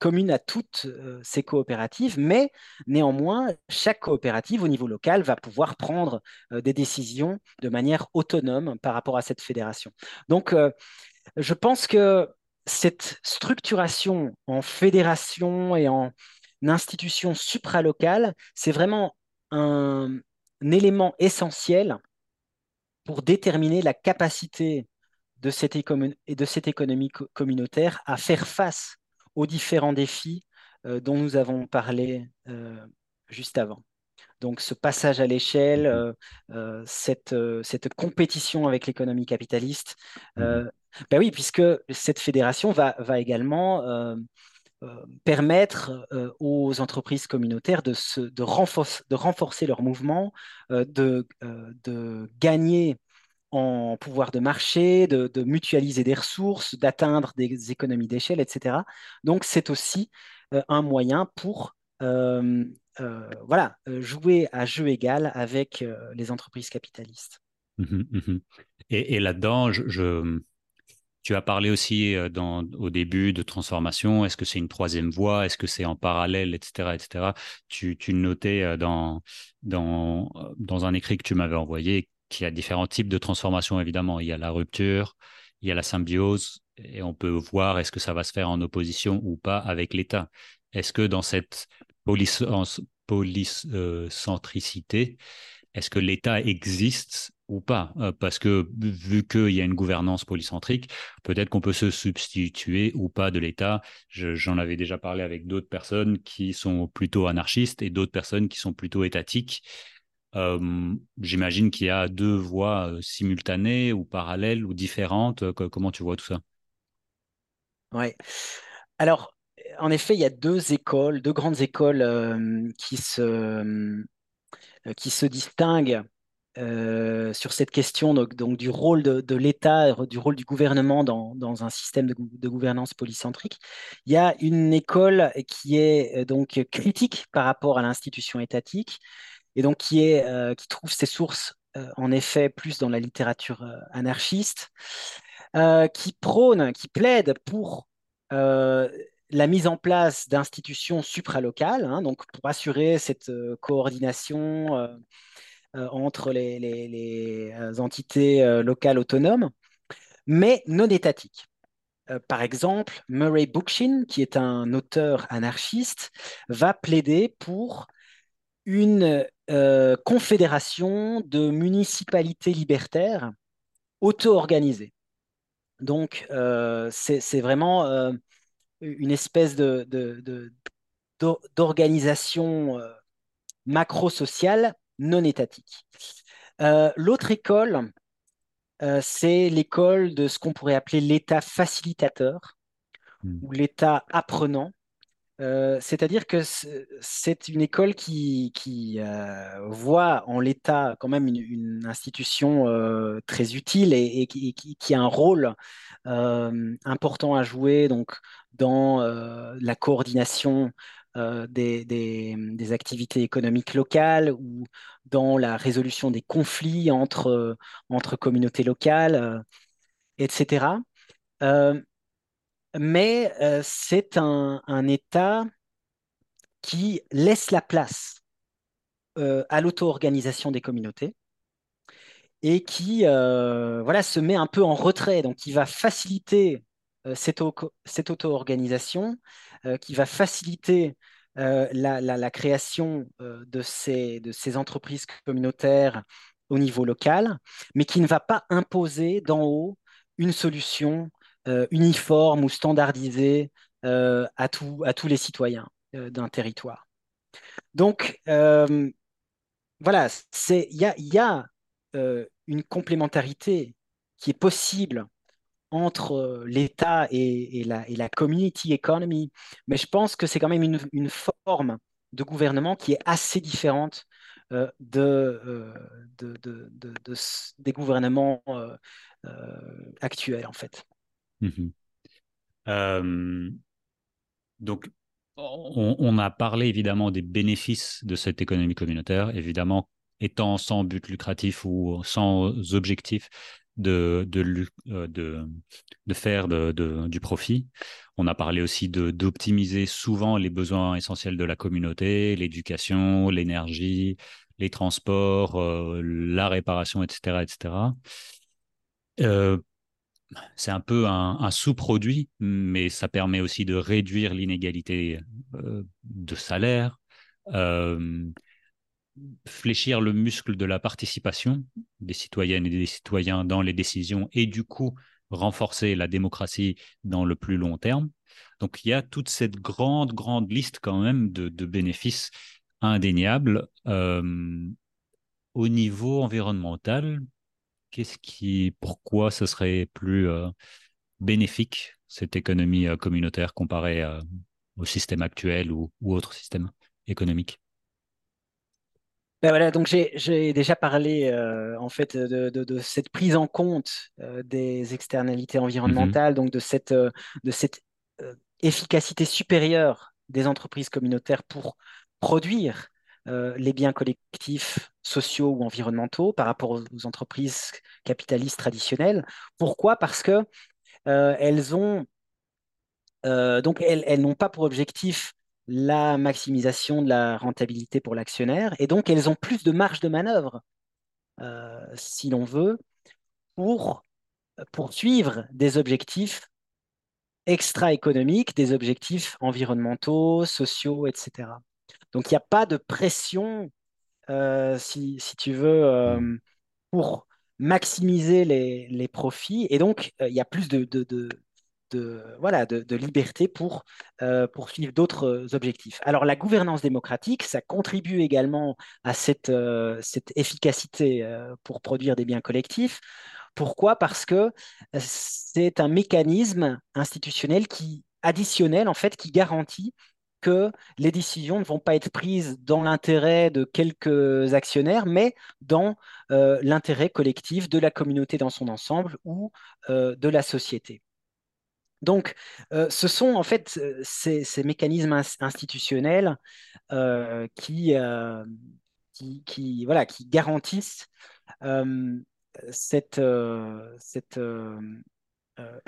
commune à toutes euh, ces coopératives, mais néanmoins, chaque coopérative au niveau local va pouvoir prendre euh, des décisions de manière autonome par rapport à cette fédération. Donc, euh, je pense que cette structuration en fédération et en institution supralocale, c'est vraiment un, élément essentiel pour déterminer la capacité de cette, de cette économie communautaire à faire face aux différents défis euh, dont nous avons parlé euh, juste avant. Donc ce passage à l'échelle, mmh euh, cette, cette, compétition avec l'économie capitaliste, mmh ben oui, puisque cette fédération va, va également permettre aux entreprises communautaires de, se, de, renforcer, de renforcer leur mouvement, de, de gagner en pouvoir de marché, de, mutualiser des ressources, d'atteindre des économies d'échelle, etc. Donc c'est aussi euh, un moyen pour euh, euh, voilà, jouer à jeu égal avec les entreprises capitalistes. Mmh mmh et, là-dedans, tu as parlé aussi au début de transformation. Est-ce que c'est une troisième voie? Est-ce que c'est en parallèle, etc., etc. Tu, tu notais dans, dans un écrit que tu m'avais envoyé qu'il y a différents types de transformations, évidemment. Il y a la rupture, il y a la symbiose, et on peut voir est-ce que ça va se faire en opposition ou pas avec l'État. Est-ce que dans cette polycentricité, est-ce que l'État existe ou pas? Euh, Parce que vu qu'il y a une gouvernance polycentrique, peut-être qu'on peut se substituer ou pas de l'État. J'en avais déjà parlé avec d'autres personnes qui sont plutôt anarchistes et d'autres personnes qui sont plutôt étatiques. J'imagine qu'il y a deux voies simultanées ou parallèles ou différentes. Comment tu vois tout ça? Oui. Alors, en effet, il y a deux écoles, deux grandes écoles qui, se, qui se distinguent sur cette question donc du rôle de, l'État, du rôle du gouvernement dans, dans un système de, de, gouvernance polycentrique. Il y a une école qui est donc critique par rapport à l'institution étatique et donc qui, est, euh, qui trouve ses sources en effet plus dans la littérature anarchiste, qui prône, qui plaide pour la mise en place d'institutions supralocales, hein, donc pour assurer cette coordination entre les, entités locales autonomes, mais non étatiques. Euh, par exemple, Murray Bookchin, qui est un auteur anarchiste, va plaider pour une euh, confédération de municipalités libertaires auto-organisées. Donc, euh, c'est vraiment une espèce d'organisation macro-sociale non étatique. L'autre école euh, c'est l'école de ce qu'on pourrait appeler l'État facilitateur hmm. ou l'État apprenant. C'est-à-dire que c'est une école qui, voit en l'État quand même une, institution très utile et, qui, a un rôle important à jouer donc, dans la coordination des, activités économiques locales ou dans la résolution des conflits entre, communautés locales, euh, etc. Euh, mais c'est un, État qui laisse la place à l'auto-organisation des communautés et qui voilà, se met un peu en retrait. Donc, il va faciliter cette, auto-organisation, qui va faciliter euh, la, création euh, de ces entreprises communautaires au niveau local, mais qui ne va pas imposer d'en haut une solution euh, uniforme ou standardisée à, à tous les citoyens d'un territoire. Donc, voilà, il y a, une complémentarité qui est possible entre euh, l'État et, la, community economy, mais je pense que c'est quand même une, forme de gouvernement qui est assez différente euh, euh, des gouvernements actuels, en fait. Mmh donc, on, a parlé évidemment des bénéfices de cette économie communautaire, évidemment étant sans but lucratif ou sans objectif, de, de, euh, de, de faire de, du profit. On a parlé aussi d'optimiser souvent les besoins essentiels de la communauté, l'éducation, l'énergie, les transports, euh, la réparation, etc. etc. c'est un peu un, sous-produit, mais ça permet aussi de réduire l'inégalité de salaire, fléchir le muscle de la participation des citoyennes et des citoyens dans les décisions et du coup renforcer la démocratie dans le plus long terme. Donc il y a toute cette grande, grande liste quand même de, bénéfices indéniables. Euh, au niveau environnemental, qu'est-ce qui, pourquoi ce serait plus euh, bénéfique cette économie euh, communautaire comparée au système actuel ou, ou autre système économique? Ben voilà, donc j'ai déjà parlé euh, en fait de, cette prise en compte euh, des externalités environnementales, mhm. donc de cette, euh, de cette efficacité supérieure des entreprises communautaires pour produire les biens collectifs sociaux ou environnementaux par rapport aux, entreprises capitalistes traditionnelles. Pourquoi? Parce que elles ont donc elles n'ont pas pour objectif la maximisation de la rentabilité pour l'actionnaire. Et donc, elles ont plus de marge de manœuvre, euh, si l'on veut, pour poursuivre des objectifs extra-économiques, des objectifs environnementaux, sociaux, etc. Donc, il n'y a pas de pression, euh, si, tu veux, euh, pour maximiser les, profits. Et donc, il y a plus de, de, voilà, de, liberté pour euh, poursuivre d'autres euh, objectifs. Alors la gouvernance démocratique, ça contribue également à cette, euh, cette efficacité pour produire des biens collectifs. Pourquoi? Parce que c'est un mécanisme institutionnel qui additionnel en fait qui garantit les décisions ne vont pas être prises dans l'intérêt de quelques actionnaires, mais dans l'intérêt collectif de la communauté dans son ensemble ou de la société. Donc, euh, ce sont en fait euh, ces, mécanismes institutionnels euh, qui, qui, voilà, qui garantissent cette,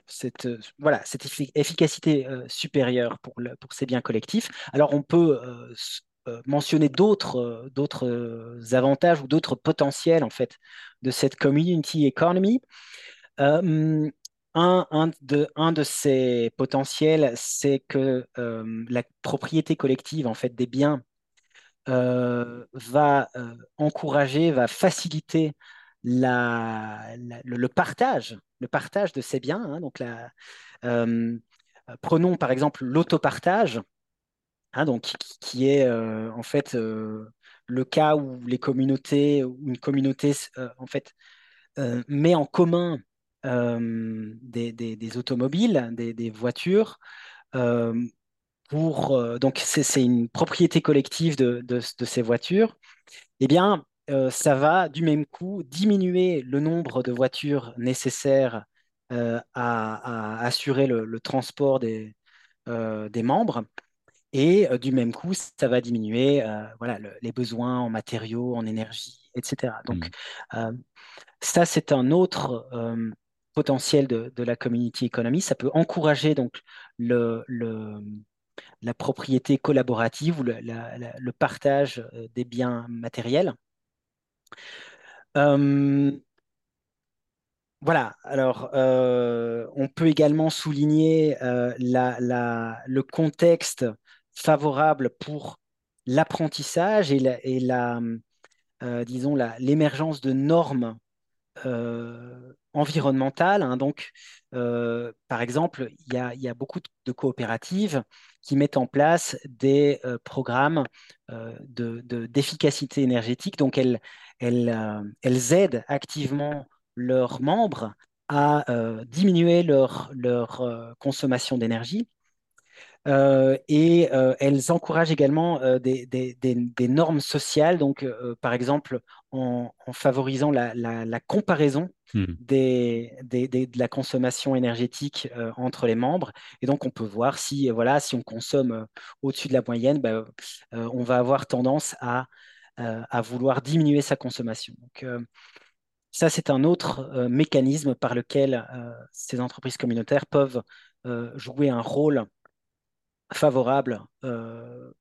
cette, voilà, cette efficacité supérieure pour, pour ces biens collectifs. Alors on peut mentionner d'autres d'autres avantages ou d'autres potentiels en fait de cette community economy. un, un, de, un de ces potentiels, c'est que la propriété collective en fait des biens va encourager, va faciliter le, partage, le partage de ces biens. Hein. donc prenons par exemple l'autopartage. Hein, donc, qui, est euh, en fait euh, le cas où les communautés, où une communauté euh, en fait met en commun des, automobiles, des, voitures. donc, c'est une propriété collective de, ces voitures. Eh bien, ça va du même coup diminuer le nombre de voitures nécessaires à, assurer le, transport des, des membres. Et euh, du même coup, ça va diminuer euh, les besoins en matériaux, en énergie, etc. Donc, mmh. euh, ça, c'est un autre potentiel de, la community economy. Ça peut encourager donc le, la propriété collaborative ou le, le partage des biens matériels. Voilà, alors on peut également souligner la, le contexte favorable pour l'apprentissage et la, euh, disons l'émergence de normes euh, environnementales. Hein. donc, euh, par exemple, il y a, beaucoup de coopératives qui mettent en place des programmes de, d'efficacité énergétique. Donc, elles, elles, elles, aident activement leurs membres à diminuer leur, leur consommation d'énergie euh, et euh, elles encouragent également euh, des, normes sociales, donc par exemple en, favorisant la, comparaison hmm. de la consommation énergétique entre les membres. Et donc on peut voir si, voilà, si on consomme au-dessus de la moyenne, ben, on va avoir tendance à, à, vouloir diminuer sa consommation. Donc, ça, c'est un autre mécanisme par lequel ces entreprises communautaires peuvent jouer un rôle favorable euh,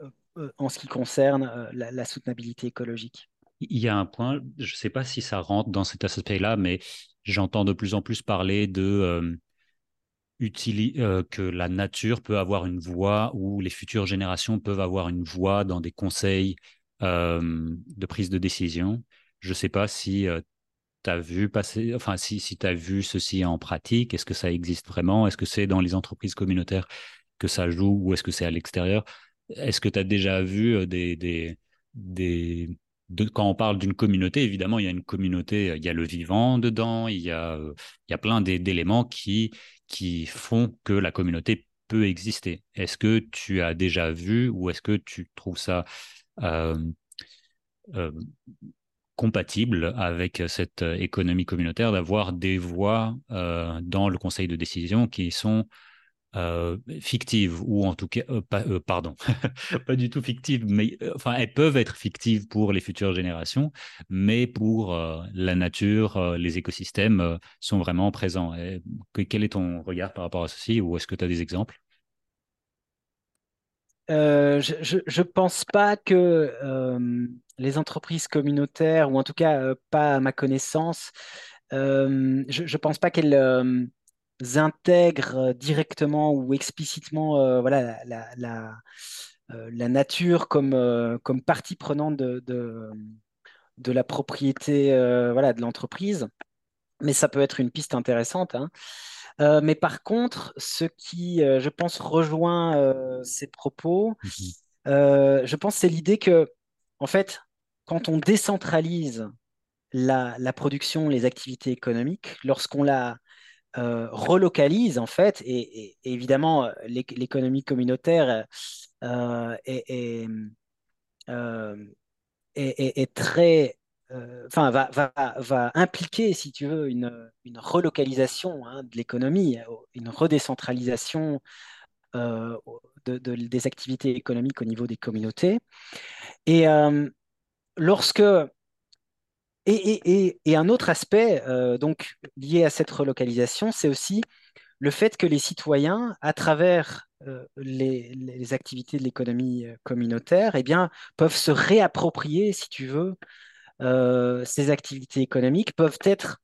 euh, euh, en ce qui concerne la, soutenabilité écologique. Il y a un point, je ne sais pas si ça rentre dans cet aspect-là, mais j'entends de plus en plus parler de que la nature peut avoir une voix ou les futures générations peuvent avoir une voix dans des conseils de prise de décision. Je ne sais pas si as vu passer, enfin, si, si tu as vu ceci en pratique, est-ce que ça existe vraiment? Est-ce que c'est dans les entreprises communautaires? Que ça joue ou est-ce que c'est à l'extérieur Est-ce que tu as déjà vu euh, des, des, des quand on parle d'une communauté, évidemment, il y a une communauté, il y a le vivant dedans, il y a, euh, il y a plein d'éléments qui, qui font que la communauté peut exister. Est-ce que tu as déjà vu ou est-ce que tu trouves ça euh, compatible avec cette économie communautaire d'avoir des voix dans le conseil de décision qui sont euh, fictives ou en tout cas euh, euh, pardon pas du tout fictives mais enfin elles peuvent être fictives pour les futures générations mais pour la nature les écosystèmes sont vraiment présents. Quel est ton regard par rapport à ceci ou est-ce que tu as des exemples? Je ne pense pas que les entreprises communautaires, ou en tout cas pas à ma connaissance, je ne pense pas qu'elles intègrent euh, directement ou explicitement euh, voilà, la, la, euh, la, nature comme, comme partie prenante de, de, la propriété voilà, de l'entreprise. Mais ça peut être une piste intéressante. Hein. mais par contre, ce qui, je pense, rejoint ces propos, mhm. je pense, c'est l'idée que, en fait, quand on décentralise la, la production, les activités économiques, lorsqu'on la euh, relocalise en fait, et, évidemment euh, l'économie communautaire euh, est, est, très, enfin va, va, va, impliquer, si tu veux, une, une relocalisation hein, de l'économie, une redécentralisation de, des activités économiques au niveau des communautés. Et lorsque et, un autre aspect donc lié à cette relocalisation, c'est aussi le fait que les citoyens, à travers les, activités de l'économie communautaire, eh bien, peuvent se réapproprier, si tu veux, ces activités économiques, peuvent être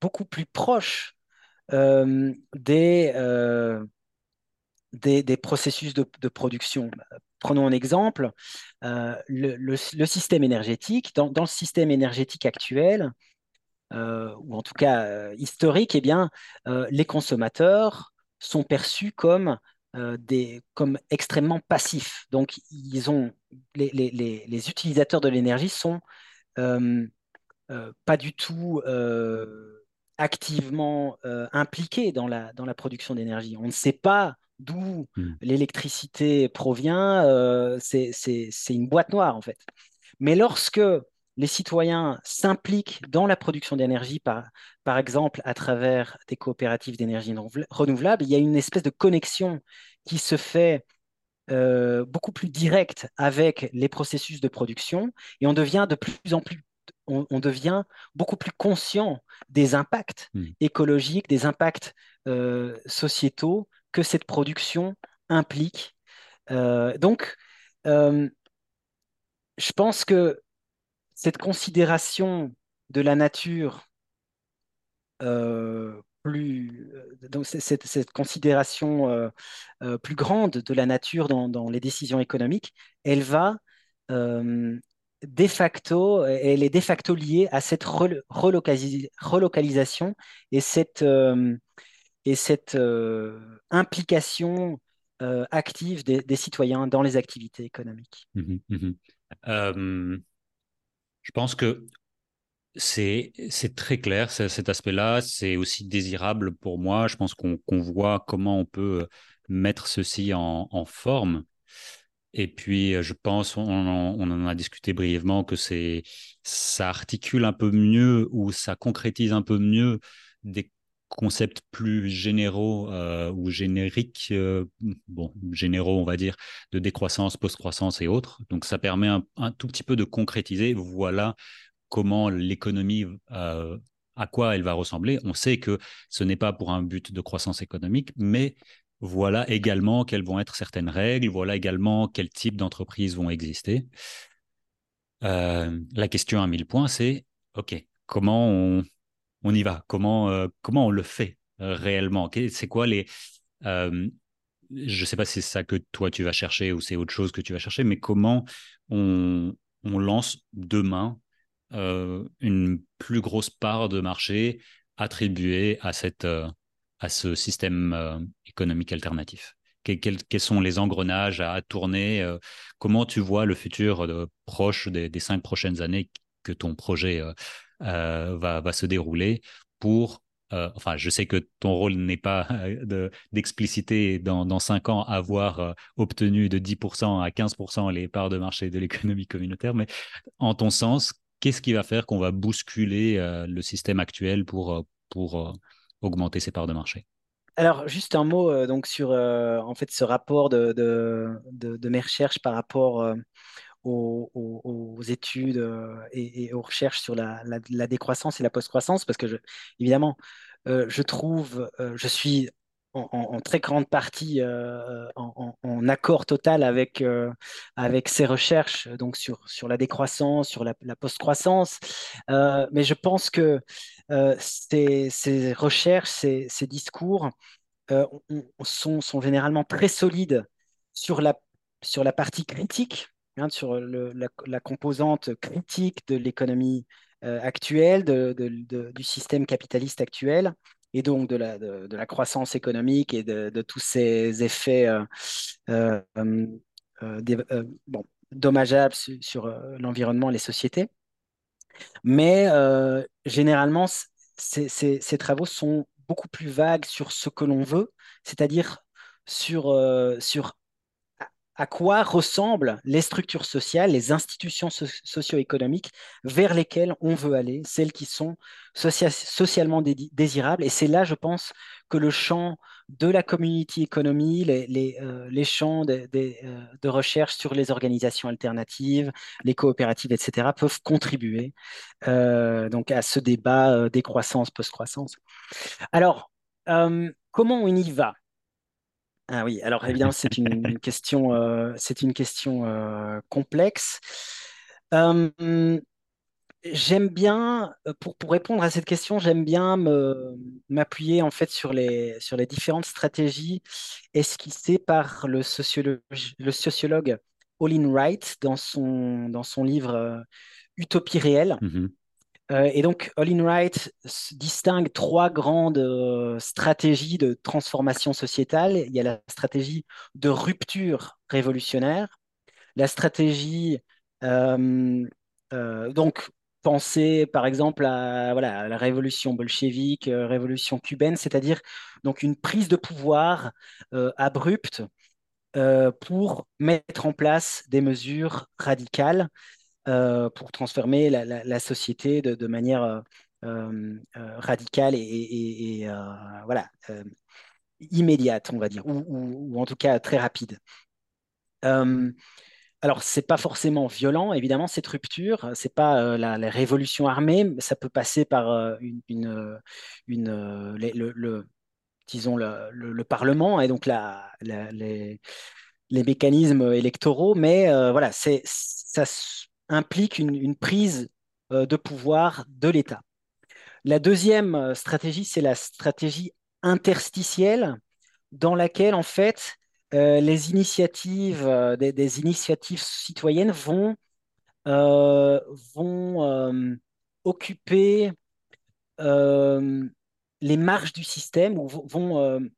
beaucoup plus proches des, des, processus de, production. Prenons un exemple, euh, le, système énergétique. Dans, le système énergétique actuel, euh, ou en tout cas euh, historique, eh bien, les consommateurs sont perçus comme, extrêmement passifs. Donc, les, les utilisateurs de l'énergie sont pas du tout activement impliqués dans la, dans la production d'énergie. On ne sait pas d'où hmm. l'électricité provient, euh, c'est une boîte noire en fait. Mais lorsque les citoyens s'impliquent dans la production d'énergie, par, par exemple à travers des coopératives d'énergie renouvelable, il y a une espèce de connexion qui se fait euh, beaucoup plus directe avec les processus de production et on devient de plus en plus on, devient beaucoup plus conscient des impacts hmm. écologiques, des impacts euh, sociétaux que cette production implique. Euh, donc, euh, je pense que cette considération de la nature plus, donc cette, cette considération plus grande de la nature dans, les décisions économiques, elle va de facto, elle est de facto liée à cette relocalisation et cette et cette euh, implication euh, active des, citoyens dans les activités économiques. Mmh mmh euh, je pense que c'est très clair, cet aspect-là. C'est aussi désirable pour moi. Je pense qu'on voit comment on peut mettre ceci en, forme. Et puis, je pense, on, en a discuté brièvement, que ça articule un peu mieux ou ça concrétise un peu mieux des concepts plus généraux ou génériques, bon, généraux, on va dire, de décroissance, post-croissance et autres. Donc, ça permet un, tout petit peu de concrétiser. Voilà comment l'économie, à quoi elle va ressembler. On sait que ce n'est pas pour un but de croissance économique, mais voilà également quelles vont être certaines règles, voilà également quel type d'entreprises vont exister. la question à mille points, c'est, OK, comment on, on y va? Comment, euh, comment on le fait euh, réellement? C'est quoi les... Euh, je ne sais pas si c'est ça que toi tu vas chercher ou c'est autre chose que tu vas chercher, mais comment on, lance demain une plus grosse part de marché attribuée à, cette, à ce système économique alternatif. Quels, sont les engrenages à tourner Comment tu vois le futur proche des, cinq prochaines années que ton projet euh, va, se dérouler pour euh, enfin, je sais que ton rôle n'est pas d'expliciter dans, 5 ans avoir euh, obtenu de 10% à 15% les parts de marché de l'économie communautaire, mais en ton sens, qu'est-ce qui va faire qu'on va bousculer le système actuel pour, pour augmenter ses parts de marché. Alors, juste un mot donc sur en fait ce rapport de, mes recherches par rapport aux, études euh, et, aux recherches sur la, décroissance et la post-croissance, parce que évidemment, euh, je trouve, euh, je suis en, très grande partie en, accord total avec, avec ces recherches donc sur, sur la décroissance, sur la, post-croissance. mais je pense que ces, ces, recherches, ces, discours sont, sont, généralement très solides sur la, sur la partie critique Hein, sur la, composante critique de l'économie euh, actuelle, du système capitaliste actuel, et donc de la, croissance économique et de, tous ces effets euh, euh, dommageables sur, l'environnement et les sociétés. Mais généralement, ces, travaux sont beaucoup plus vagues sur ce que l'on veut, c'est-à-dire sur, sur à quoi ressemblent les structures sociales, les institutions socio-économiques vers lesquelles on veut aller, celles qui sont socialement désirables. Et c'est là, je pense, que le champ de la community economy, les, les champs de, de, recherche sur les organisations alternatives, les coopératives, etc., peuvent contribuer donc à ce débat décroissance, post-croissance. Alors, comment on y va? Ah oui, alors évidemment, c'est une question, euh, c'est une question euh, complexe. Euh, j'aime bien, pour, pour, répondre à cette question, j'aime bien m'appuyer en fait sur les, sur les différentes stratégies esquissées par le sociologue, le sociologue Olin Wright dans son, dans son livre Utopie réelle. Mmh euh, et donc, Olin Wright distingue trois grandes euh, stratégies de transformation sociétale. Il y a la stratégie de rupture révolutionnaire, la stratégie, euh, donc, penser par exemple à, voilà, la révolution bolchevique, révolution cubaine, c'est-à-dire donc une prise de pouvoir abrupte pour mettre en place des mesures radicales pour transformer la, société de, manière euh, euh, radicale et, voilà, immédiate, on va dire, ou, en tout cas très rapide. Alors, c'est pas forcément violent, évidemment, cette rupture. C'est pas la, révolution armée, ça peut passer par une, le, disons le, Parlement et donc les, les, mécanismes électoraux. Mais voilà, c'est ça implique une, prise euh, de pouvoir de l'État. La deuxième euh, stratégie, c'est la stratégie interstitielle, dans laquelle, en fait, euh, les initiatives, des, initiatives citoyennes vont, vont occuper les marges du système, ou vont,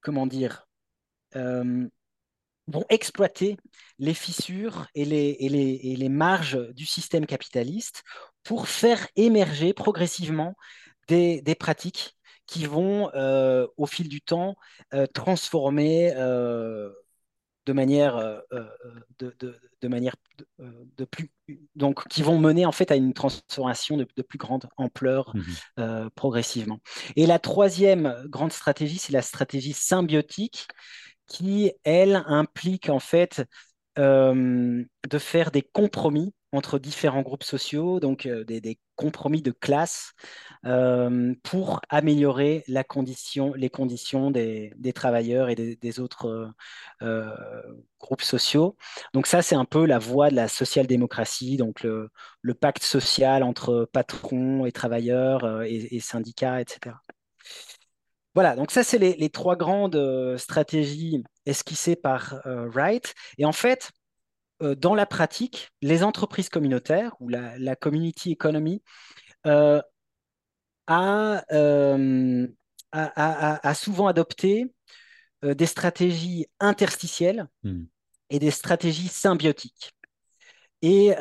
comment dire, vont exploiter les fissures et les, et les, marges du système capitaliste pour faire émerger progressivement des, pratiques qui vont, euh, au fil du temps, euh, transformer euh, de manière, de, manière de plus, donc qui vont mener en fait à une transformation de, plus grande ampleur mmh progressivement. Et la troisième grande stratégie, c'est la stratégie symbiotique qui, elle, implique en fait euh, de faire des compromis entre différents groupes sociaux, donc euh, des, compromis de classe euh, pour améliorer les conditions des, travailleurs et des, autres groupes sociaux. Donc ça, c'est un peu la voie de la social-démocratie, donc le, pacte social entre patrons et travailleurs et syndicats, etc. Voilà, donc ça, c'est les, trois grandes euh, stratégies esquissées par euh, Wright. Et en fait, euh, dans la pratique, les entreprises communautaires ou la, community economy a, souvent adopté des stratégies interstitielles hmm. et des stratégies symbiotiques. Et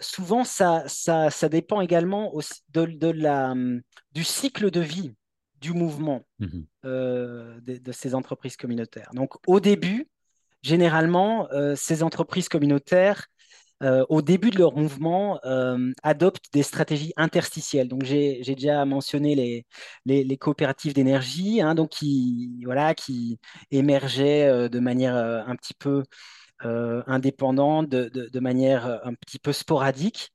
souvent, ça, ça, dépend également de, la, du cycle de vie du mouvement mmh euh, de, ces entreprises communautaires. Donc au début, généralement, euh, ces entreprises communautaires, euh, au début de leur mouvement, adoptent des stratégies interstitielles. Donc j'ai déjà mentionné les, les, coopératives d'énergie, hein, donc qui, voilà, qui émergeaient de manière un petit peu indépendante, de, de, manière un petit peu sporadique.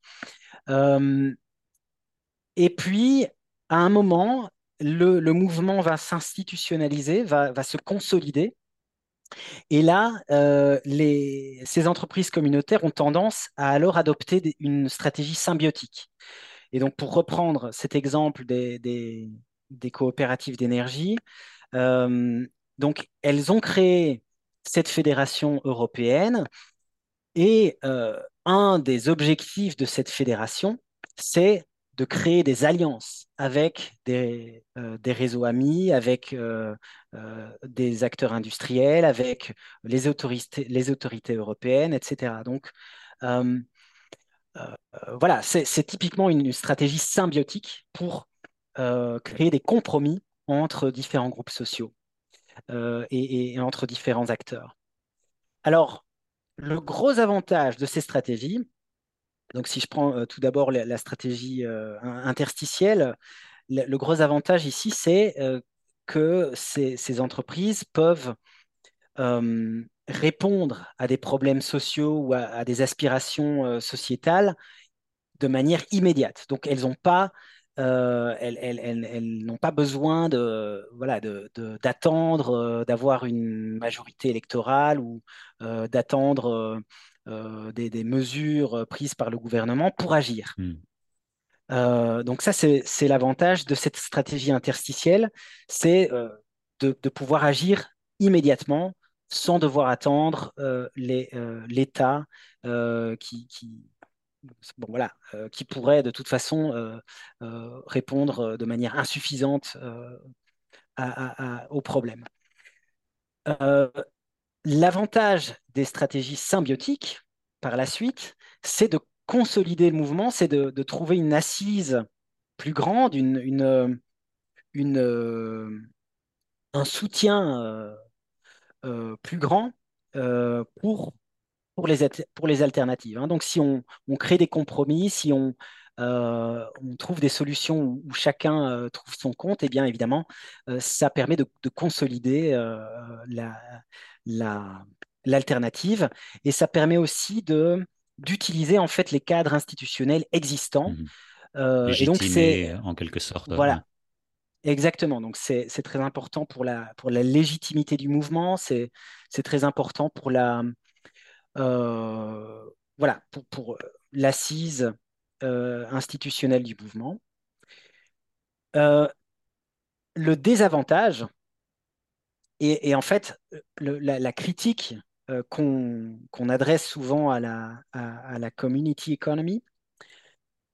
et puis, à un moment, le, mouvement va s'institutionnaliser, va, se consolider. Et là, euh, ces entreprises communautaires ont tendance à alors adopter une stratégie symbiotique. Et donc, pour reprendre cet exemple des, coopératives d'énergie, euh, elles ont créé cette fédération européenne et euh, un des objectifs de cette fédération, c'est de créer des alliances avec des, euh, réseaux amis, avec euh, euh, des acteurs industriels, avec les autorités, les autorités européennes, etc. Donc, voilà, c'est typiquement une, stratégie symbiotique pour créer des compromis entre différents groupes sociaux et entre différents acteurs. Alors, le gros avantage de ces stratégies, donc, si je prends euh, tout d'abord la, stratégie euh, interstitielle, le, gros avantage ici, c'est que ces, entreprises peuvent répondre à des problèmes sociaux ou à, des aspirations sociétales de manière immédiate. Donc, elles n'ont pas euh, besoin de voilà d'attendre euh, d'avoir une majorité électorale ou euh, d'attendre des, des, mesures prises par le gouvernement pour agir. Hmm. donc ça c'est l'avantage de cette stratégie interstitielle, c'est de, de, pouvoir agir immédiatement sans devoir attendre l'État qui, qui bon, voilà, euh, qui pourrait de toute façon euh, euh, répondre de manière insuffisante au problème. L'avantage des stratégies symbiotiques, par la suite, c'est de consolider le mouvement, c'est de, trouver une assise plus grande, une, une un soutien plus grand pour pour les, pour les alternatives. Hein. Donc, si on, crée des compromis, si on, euh, on trouve des solutions où, chacun euh, trouve son compte, et eh bien évidemment, euh, ça permet de, consolider l'alternative et ça permet aussi de d'utiliser en fait les cadres institutionnels existants. Mmh. et donc c'est en quelque sorte. Voilà. Exactement. Donc c'est très important pour la, pour la légitimité du mouvement, c'est très important pour la, euh, voilà, pour, euh, l'assise euh, institutionnelle du mouvement. le désavantage, et, en fait, la, critique qu'on adresse souvent à la, à, la community economy,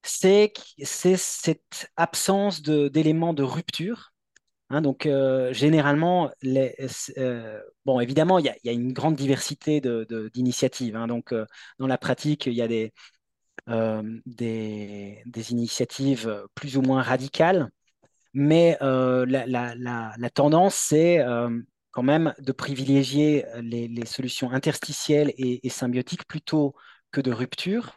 c'est cette absence d'éléments de, rupture Hein, donc, euh, généralement, les, euh, bon, évidemment, il y, a une grande diversité d'initiatives. Hein. donc, euh, dans la pratique, il y a des, des, initiatives plus ou moins radicales, mais la, tendance, c'est quand même de privilégier les, solutions interstitielles et, symbiotiques plutôt que de rupture.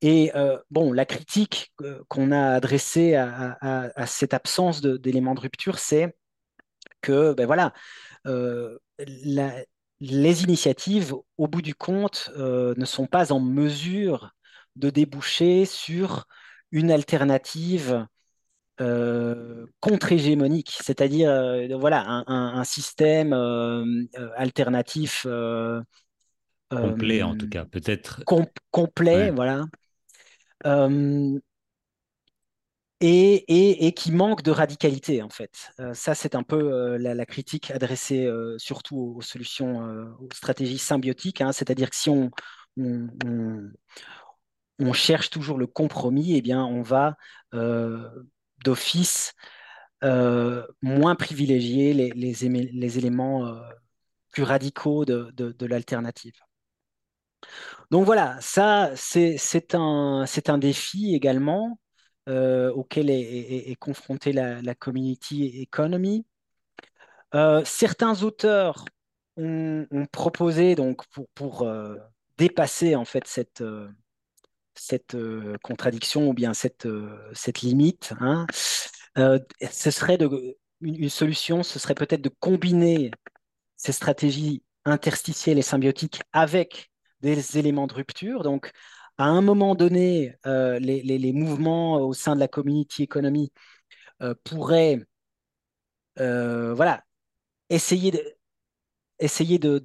Et euh, bon, la critique euh, qu'on a adressée à, cette absence d'éléments de, rupture, c'est que ben voilà, euh, les initiatives, au bout du compte, ne sont pas en mesure de déboucher sur une alternative contre-hégémonique, c'est-à-dire voilà, un, système alternatif complet en tout cas, peut-être complet, voilà, euh, et, qui manque de radicalité, en fait. Euh, ça, c'est un peu euh, la, critique adressée surtout aux, solutions, aux stratégies symbiotiques, hein. c'est-à-dire que si on, on, cherche toujours le compromis, eh bien, on va d'office moins privilégier les, éléments plus radicaux de, l'alternative. Donc voilà, ça, c'est un, défi également euh, auquel est, confrontée la, community economy. Euh, certains auteurs ont, proposé, donc, pour, pour euh, dépasser en fait cette, cette contradiction ou bien cette, cette limite, hein, ce serait une, solution, ce serait peut-être de combiner ces stratégies interstitielles et symbiotiques avec des éléments de rupture. Donc, à un moment donné, euh, les, mouvements au sein de la community economy euh, pourraient euh, voilà, essayer de, essayer de,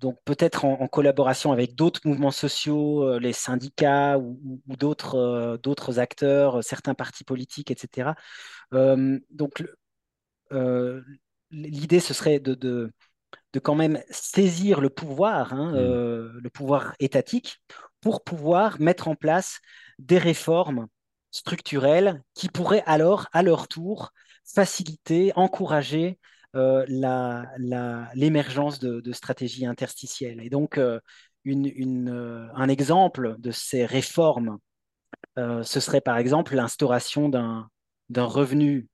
donc peut-être en, collaboration avec d'autres mouvements sociaux, les syndicats ou, d'autres d'autres acteurs, certains partis politiques, etc. donc l'idée ce serait de, de quand même saisir le pouvoir, hein, mm. euh, le pouvoir étatique, pour pouvoir mettre en place des réformes structurelles qui pourraient alors, à leur tour, faciliter, encourager euh, l'émergence de, stratégies interstitielles. Et donc, euh, un exemple de ces réformes, ce serait par exemple l'instauration d'un revenu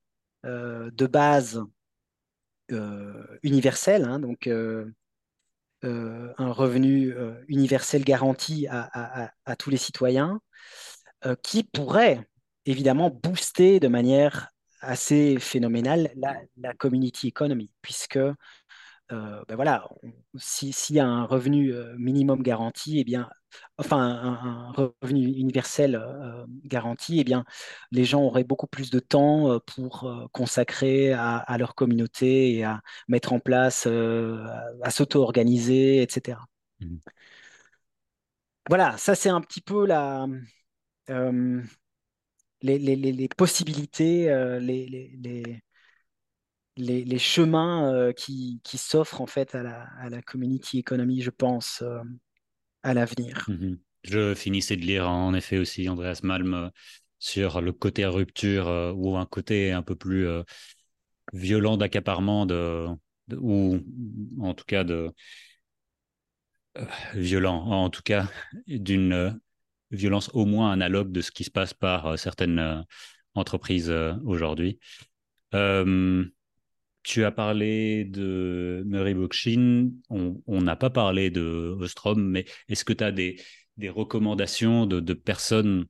de base euh, universel, hein, donc euh, euh, un revenu universel garanti à, tous les citoyens, qui pourrait évidemment booster de manière assez phénoménale la, la community economy, puisque euh, ben voilà, s'il y a un revenu euh, minimum garanti, et eh bien, enfin un, revenu universel euh, garanti, et eh bien, les gens auraient beaucoup plus de temps pour consacrer à, leur communauté et à mettre en place, à s'auto-organiser, etc. Mmh. Voilà, ça c'est un petit peu la, les, les, les, possibilités, les, les les, chemins euh, qui, s'offrent en fait à la, à la, community economy, je pense, euh, à l'avenir. Mhm. Je finissais de lire en effet aussi Andreas Malm euh, sur le côté rupture ou un côté un peu plus violent d'accaparement de, ou en tout cas de violent, en tout cas d'une violence au moins analogue de ce qui se passe par certaines entreprises aujourd'hui. Tu as parlé de Murray Bookchin, on n'a pas parlé de Ostrom, mais est-ce que tu as des, recommandations de, personnes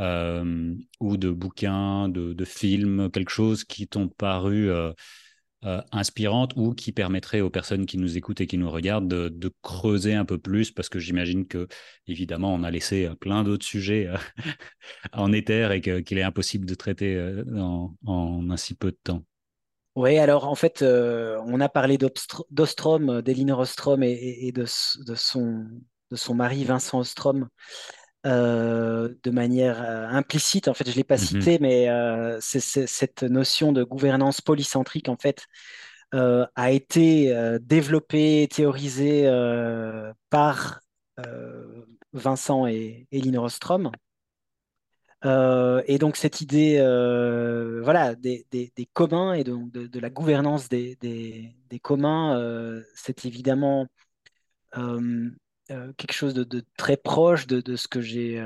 euh, ou de bouquins, de, films, quelque chose qui t'ont paru euh, euh, inspirantes ou qui permettraient aux personnes qui nous écoutent et qui nous regardent de, creuser un peu plus Parce que j'imagine que, évidemment, on a laissé plein d'autres sujets en éther et qu'il est impossible de traiter en, en un si peu de temps. Oui, alors en fait, euh, on a parlé d'Ostrom, euh, d'Elinor Ostrom et, de, son, de son mari Vincent Ostrom euh, de manière implicite. En fait, je ne l'ai pas mhm. cité, mais c'est, cette notion de gouvernance polycentrique, en fait, a été développée, théorisée par Vincent et Elinor Ostrom. Euh, et donc cette idée euh, voilà, des, communs et de, de, la gouvernance des, des communs, euh, c'est évidemment quelque chose de, très proche de, ce que j'ai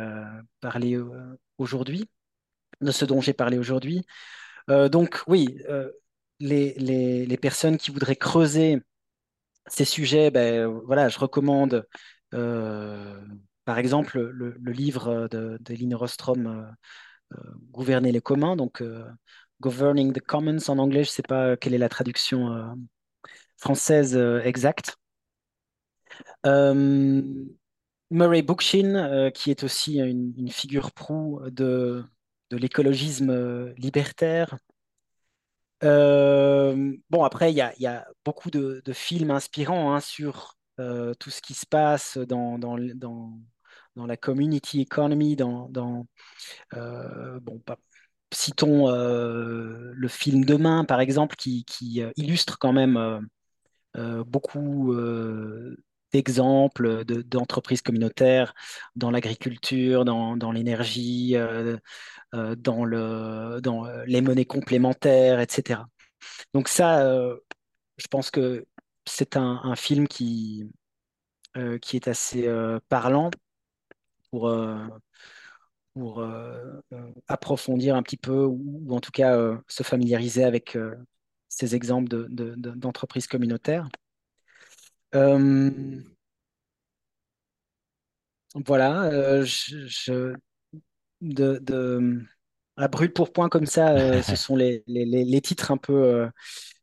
parlé aujourd'hui, de ce dont j'ai parlé aujourd'hui. donc oui, les, personnes qui voudraient creuser ces sujets, ben, voilà, je recommande par exemple, le, livre de, de Rostrom, euh, euh, Gouverner les communs, donc euh, Governing the Commons en anglais, je ne sais pas quelle est la traduction française exacte. Murray Bookchin, qui est aussi une, figure proue de, de l'écologisme libertaire. bon, après, il y a, beaucoup de, films inspirants hein, sur tout ce qui se passe dans, dans, dans, dans la community economy, dans, euh, bon, citons euh, le film Demain, par exemple, qui, qui euh, illustre quand même beaucoup d'exemples d'entreprises communautaires dans l'agriculture, dans, l'énergie, dans, le, dans les monnaies complémentaires, etc. Donc ça, je pense que c'est un, film qui, est assez parlant pour, euh, euh, euh, approfondir un petit peu ou, en tout cas se familiariser avec ces exemples d'entreprises de, communautaires. Voilà, je, de, de, à brut pour point comme ça, ce sont les, les, les, titres un peu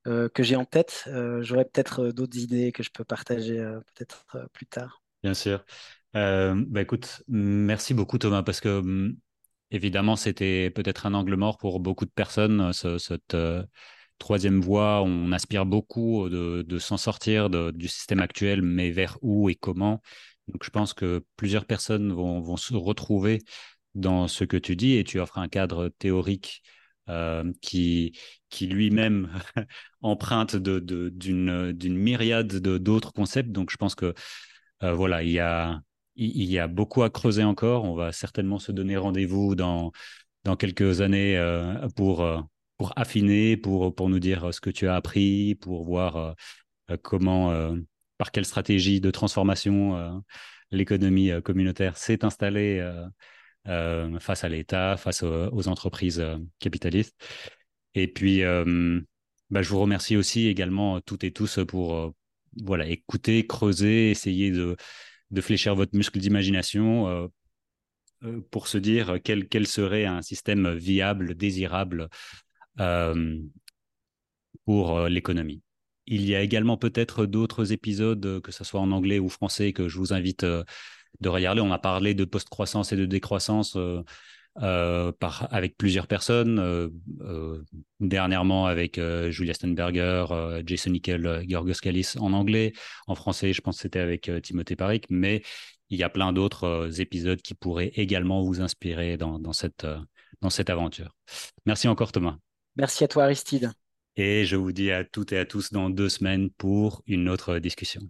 que j'ai en tête. J'aurais peut-être d'autres idées que je peux partager peut-être plus tard. Bien sûr. Euh, bah écoute, merci beaucoup Thomas, parce que hum, évidemment c'était peut-être un angle mort pour beaucoup de personnes, cette euh, troisième voie. On aspire beaucoup de, s'en sortir du système actuel, mais vers où et comment. Donc je pense que plusieurs personnes vont, se retrouver dans ce que tu dis et tu offres un cadre théorique euh, qui, lui-même emprunte d'une myriade d'autres concepts. Donc je pense que voilà, il y a beaucoup à creuser encore. On va certainement se donner rendez-vous dans, quelques années euh, pour, euh, pour affiner, pour, pour nous dire ce que tu as appris, pour voir euh, comment, par quelle stratégie de transformation l'économie communautaire s'est installée face à l'État, face aux, entreprises capitalistes. Et puis, bah, je vous remercie aussi également toutes et tous pour voilà, écouter, creuser, essayer de de fléchir votre muscle d'imagination, euh, pour se dire quel, quel, serait un système viable, désirable pour l'économie. Il y a également peut-être d'autres épisodes, que ce soit en anglais ou français, que je vous invite de regarder. On a parlé de post-croissance et de décroissance euh, avec plusieurs personnes, euh, euh, dernièrement avec Julia Stenberger, Jason Nickel, Georgos Kalis en anglais. En français, je pense que c'était avec Timothée Paric, mais il y a plein d'autres épisodes qui pourraient également vous inspirer dans cette aventure. Merci encore Thomas. Merci à toi Aristide. Et je vous dis à toutes et à tous dans deux semaines pour une autre discussion.